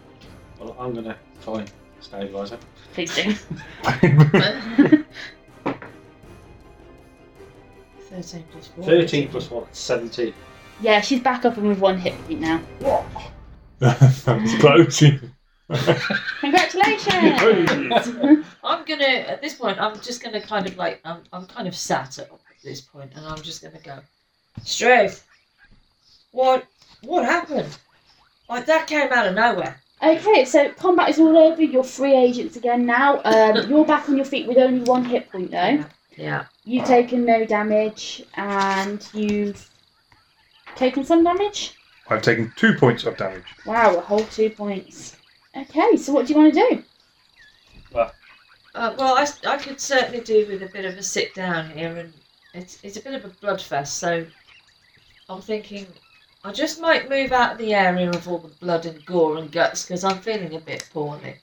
Well, I'm gonna try and stabilise her. Please do. 13 plus 4. 13 plus 1, 17. yeah, she's back up and with one hit point now. That's close. Congratulations! I'm gonna, at this point, I'm just gonna kind of like, I'm, I'm kind of sat at this point, and I'm just gonna go, Strafe, what, what happened? Like, that came out of nowhere. Okay, so combat is all over. You're free agents again now. Um, you're back on your feet with only one hit point though. Yeah. Yeah. You've taken no damage, and you've taken some damage. I've taken two points of damage. Wow, a whole two points. Okay, so what do you want to do? Uh, well, I, I could certainly do with a bit of a sit down here, and it's, it's a bit of a bloodfest, so I'm thinking I just might move out of the area of all the blood and gore and guts because I'm feeling a bit poorly.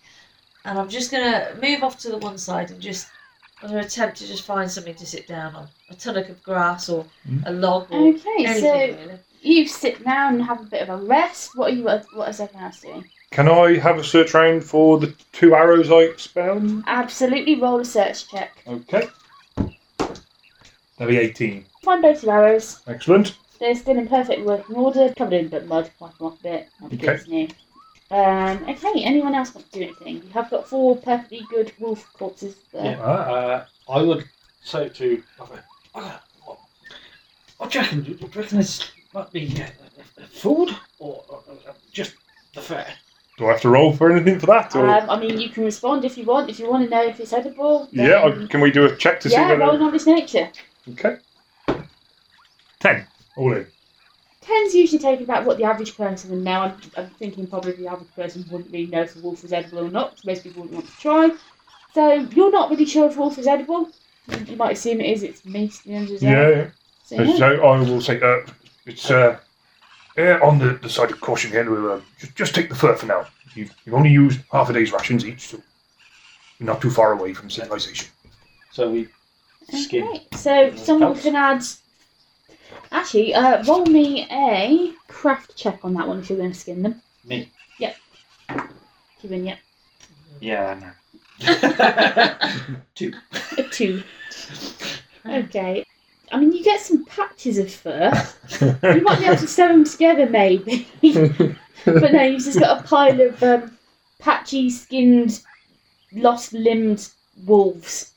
And I'm just going to move off to the one side and just I'm going to attempt to just find something to sit down on a tonic of grass or Mm. a log or Okay, anything so really. you sit down and have a bit of a rest. What are you? What is everyone else doing? Can I have a search round for the two arrows I expelled? Absolutely, roll a search check. Okay. That'll be 18. Find both your arrows. Excellent. They're still in perfect working order, covered in a bit of mud. Wipe them off a bit. Not Okay. okay. new. Um, okay, anyone else want to do anything? You have got four perfectly good wolf corpses there. Yeah. Uh, I would say to. Uh, what, what do you reckon? Do you reckon this might be uh, uh, food or uh, uh, just the fare? Do I have to roll for anything for that? Or? Um, I mean, you can respond if you want. If you want to know if it's edible, yeah, then- I, can we do a check to see? yeah, see roll whether. knowledge nature. Okay. 10. All in. Tens usually take about what the average person would know. I'm, I'm thinking probably the average person wouldn't really know if a wolf was edible or not. 'cause Most people wouldn't want to try. So you're not really sure if wolf is edible. You, you might assume it is. It's meat. at the end of the day. Yeah, yeah. So, So, yeah. so I will say, uh, it's uh, err on the, the side of caution here. We'll, uh, just, just take the fur for now. You've, you've only used half a day's rations each, so you're not too far away from civilization. So we skin. Okay, so someone can add. Actually, uh, roll me a craft check on that one if you're going to skin them. Me. Yep. Given yep, Yeah, I know. Two. a two. Okay. I mean, you get some patches of fur. You might be able to sew them together, maybe. but no, you've just got a pile of um, patchy, skinned, lost limbed wolves.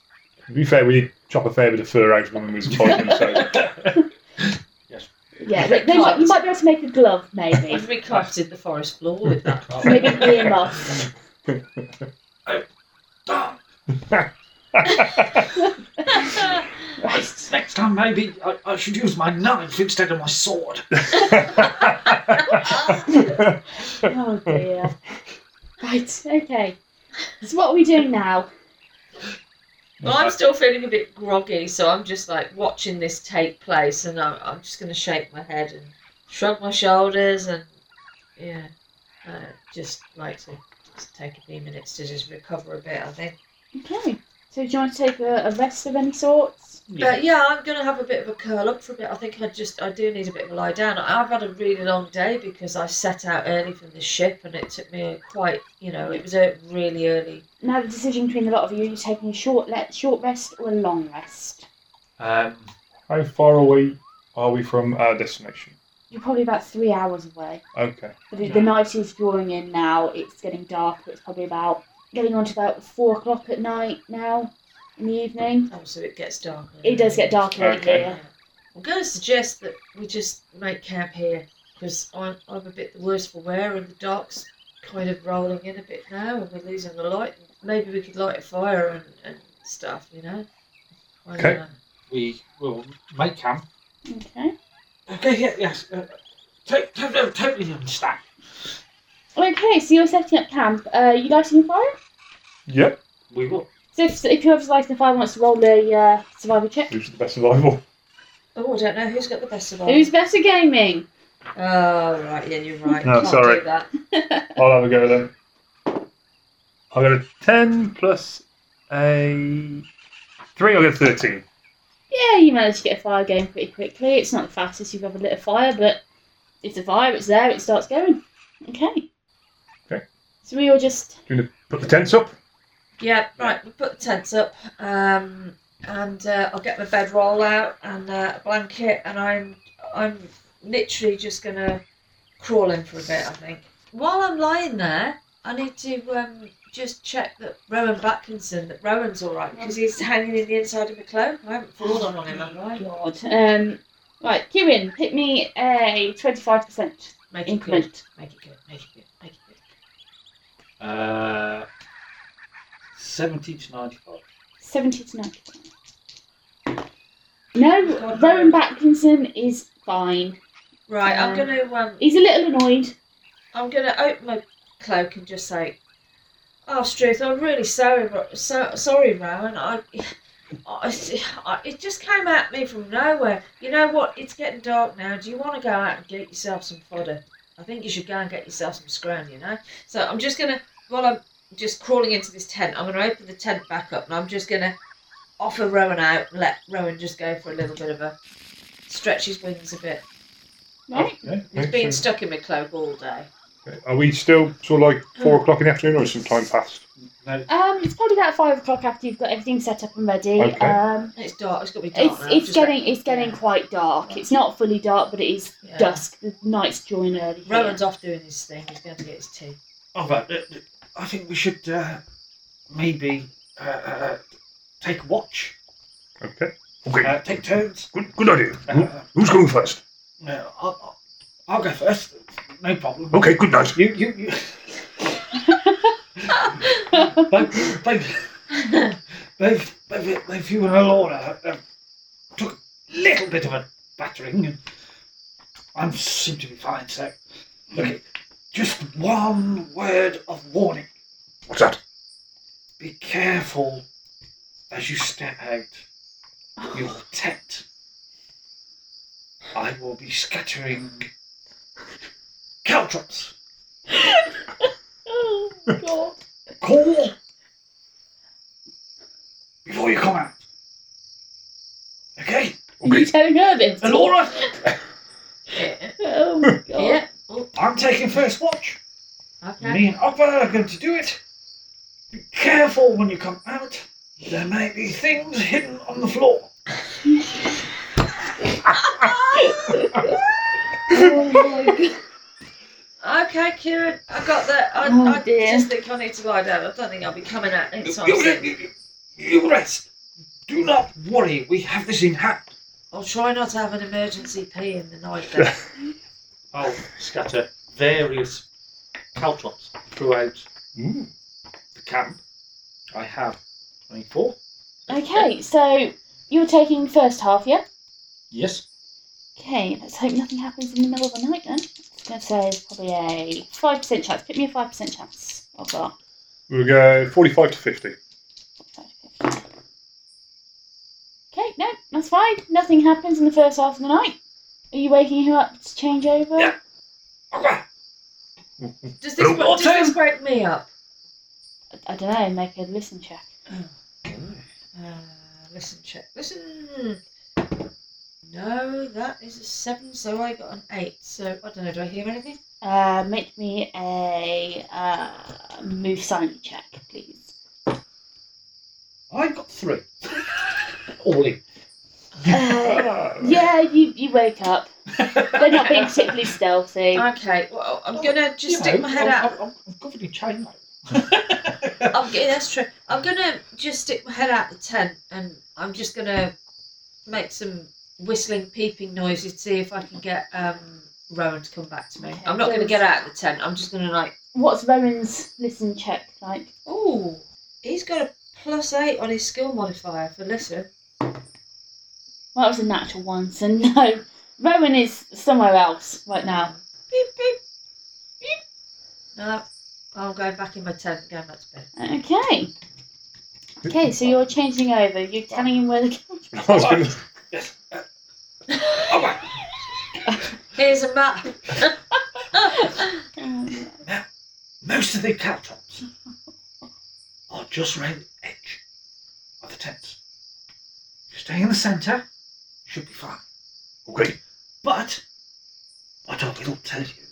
to be fair, we did chop a fair bit of fur out when we was fighting, so Yeah, they, they might, you might be able to make a glove, maybe. If we carpeted the forest floor with that. lot. maybe an earmuff. Next, next time, maybe I, I should use my knife instead of my sword. Oh dear. Right, okay. So what are we doing now? Well, I'm still feeling a bit groggy, so I'm just like watching this take place, and I'm, I'm just going to shake my head and shrug my shoulders, and yeah, uh, just like to just take a few minutes to just recover a bit. I think. Okay. So do you want to take a, a rest of any sorts? But yeah, I'm going to have a bit of a curl up for a bit. I think I just I do need a bit of a lie down. I've had a really long day because I set out early from the ship, and it took me quite you know it was a really early. Now the decision between the lot of you, are you taking a short let short rest or a long rest? Um, How far away are we from our destination? You're probably about three hours away. Okay. But the, the night is drawing in now. It's getting dark. It's probably about getting on to about four o'clock at night now in the evening. Oh, so it gets darker. It does get darker Okay. here. I'm going to suggest that we just make camp here because I'm, I'm a bit the worse for wear and the dark's kind of rolling in a bit now and we're losing the light. Maybe we could light a fire and, and stuff, you know? I don't Okay. know. we will make camp. Okay. Okay, yeah, yes. Uh, to- to- to- totally understand. Okay, so you're setting up camp. Uh, you lighting a fire? Yep. We will. So if, if whoever's lighting the fire wants to roll a uh, survival check. Who's the best survival? Oh, I don't know who's got the best survival. Who's better gaming? Oh right, yeah, you're right. No, Can't sorry. Do that. I'll have a go then. I got a 10 plus a 3, I get a 13. Yeah, you managed to get a fire going pretty quickly. It's not the fastest you've ever lit a fire, but it's a fire, it's there, it starts going. Okay. Okay. So we all just. Do you want to put the tents up? Yeah, right. We put the tents up, um, and uh, I'll get my bedroll out and uh, a blanket, and I'm I'm literally just gonna crawl in for a bit. I think. While I'm lying there, I need to um, just check that Rowan Batkinson, that Rowan's all right, because he's hanging in the inside of my cloak. I haven't fallen on him, have I? God. Um, right, Kieran, hit me a 25% Make it good. Make it good. Make it good. Make it good. Uh, 70 to 95. 70 to 95. No, Rowan Batkinson is fine. Right, I'm Um, gonna um, He's a little annoyed. I'm gonna open my cloak and just say, "Oh, Struth, I'm really sorry, so, sorry, Rowan. I, I, I, it just came at me from nowhere. You know what? It's getting dark now. Do you want to go out and get yourself some fodder? I think you should go and get yourself some scran. You know. So I'm just gonna, while I'm just crawling into this tent, I'm gonna open the tent back up, and I'm just gonna offer Rowan out and let Rowan just go for a little bit of a stretch his wings a bit. Right? Okay. He's been so- stuck in my cloak all day. okay. Are we still sort of like 4 o'clock in the afternoon or is some time past? No, Um, it's probably about five o'clock after you've got everything set up and ready. Okay. Um, It's dark. It's got to be dark it's now. it's getting let- it's getting yeah. quite dark. It's not fully dark, but it is Yeah. dusk. The night's drawing early. Rowan's off doing his thing. He's going to get his tea. Oh, but uh, I think we should uh, maybe uh, uh, take a watch. Okay. Okay. Uh, take turns. Good, good idea. Who, Uh, who's going first? uh, I'll, I'll- I'll go first. No problem. Okay, good night. You, you, you. both, both, both, both, both you and Elora uh, took a little bit of a battering, and I seem to be fine. So, okay, just one word of warning: What's that? be careful as you step out your tent. I will be scattering caltrops. oh God! Call before you come out. Okay, Are you telling her this? Elora, Yeah. Oh my God! Yeah. Oh, I'm taking first watch. okay. Me and Oppa are going to do it. Be careful when you come out. There may be things hidden on the floor. Oh my God! Okay, Kieran. I got that. I, Oh, I just think I need to lie down. I don't think I'll be coming out anytime You, soon. you- you rest. Do not worry. We have this in hand. I'll try not to have an emergency pee in the night then. I'll scatter various caltrops throughout Mm. the camp. I have 24. Okay, so you're taking first half, yeah? Yes. Okay, let's hope nothing happens in the middle of the night then. I was going to say it's probably a 5% chance. Put me a 5% chance of that. We'll go 45 to 50. Okay, no, that's fine. Nothing happens in the first half of the night. Are you waking her up to change over? Yeah. Okay. Does this, Hello, does this wake me up? I, I don't know, make a listen check. Uh, listen, check. Listen. No, that is a seven, so I got an eight. So I don't know. Do I hear anything? Uh, make me a uh, move silent check, please. I got three. All in. Uh, yeah, you, you wake up. They're not being particularly stealthy. Okay. Well, I'm gonna just You stick know, my head I'm, out. I'm, I'm, I'm covered in chainmail. I'm getting that's true. I'm gonna just stick my head out the tent and I'm just gonna make some whistling, peeping noises to see if I can get um Rowan to come back to me. I'm not gonna get out of the tent. I'm just gonna like, What's Rowan's listen check like? oh, he's got a plus eight on his skill modifier for listen. Well, that was a natural one, so no. Rowan is somewhere else right now. Beep beep beep. No, I'm going back in my tent, and going back to bed. Okay. Okay, so you're changing over. You're telling him where the couch. I was gonna, Yes. Uh, all right. Here's a map. Most of the caltrops are just round the edge of the tents. If you stay in the centre, you should be fine. Okay. But what I will tell you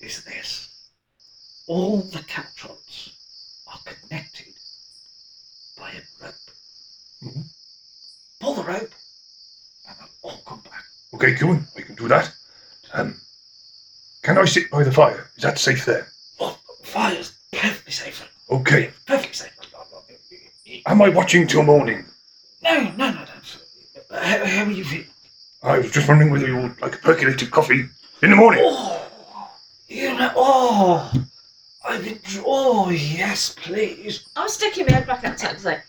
is this. All the caltrops are connected by a rope. Mhm. Pull the rope and they'll all come back. Okay, Cuin, I can do that. Um, can I sit by the fire? Is that safe there? Oh, fire's perfectly safe. Okay. Perfectly safe. Am I watching till morning? No, no, no, no. How, how are you feeling? I was just wondering whether you would like a percolated coffee in the morning. Oh, you know, oh, I've been, oh, yes, please. I'm sticking my head back at the tent and say,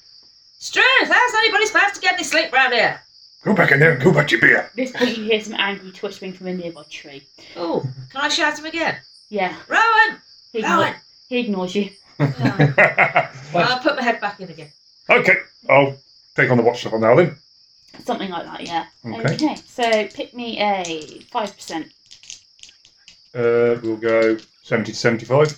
Struth, how's anybody supposed to get any sleep round here? Go back in there and go back to your beer. At this point, you hear some angry twittering from a nearby tree. Oh, can I shout him again? Yeah, Rowan! he, Rowan! igno- he ignores you. Oh. I'll put my head back in again. okay, I'll take on the watch stuff now then. Something like that, yeah. Okay. so pick me a 5%. Uh, we'll go 70 to 75.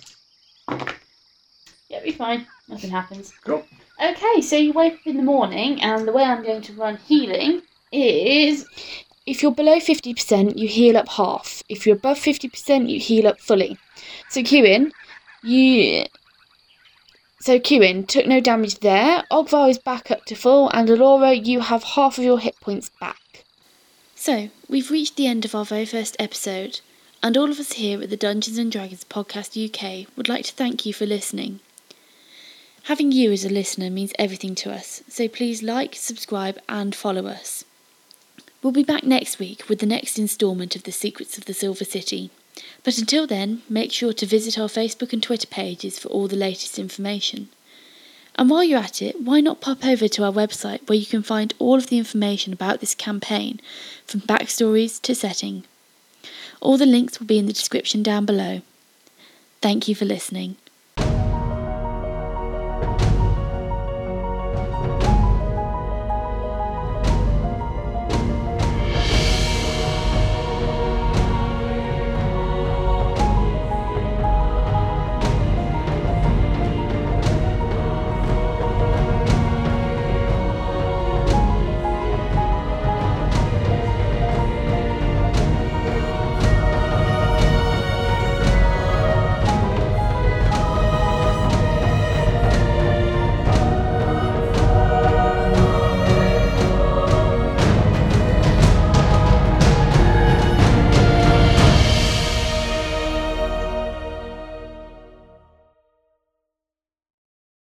Yeah, be fine. Nothing happens. Cool. Okay, so you wake up in the morning, and the way I'm going to run healing is if you're below 50%, you heal up half. If you're above 50%, you heal up fully. So, Cuin, you. So, Cuin took no damage there. Ogvar is back up to full, and Elora, you have half of your hit points back. So, we've reached the end of our very first episode, and all of us here at the Dungeons and Dragons Podcast UK would like to thank you for listening. Having you as a listener means everything to us, so please like, subscribe, and follow us. We'll be back next week with the next instalment of The Secrets of the Silver City. But until then, make sure to visit our Facebook and Twitter pages for all the latest information. And while you're at it, why not pop over to our website where you can find all of the information about this campaign, from backstories to setting. All the links will be in the description down below. Thank you for listening.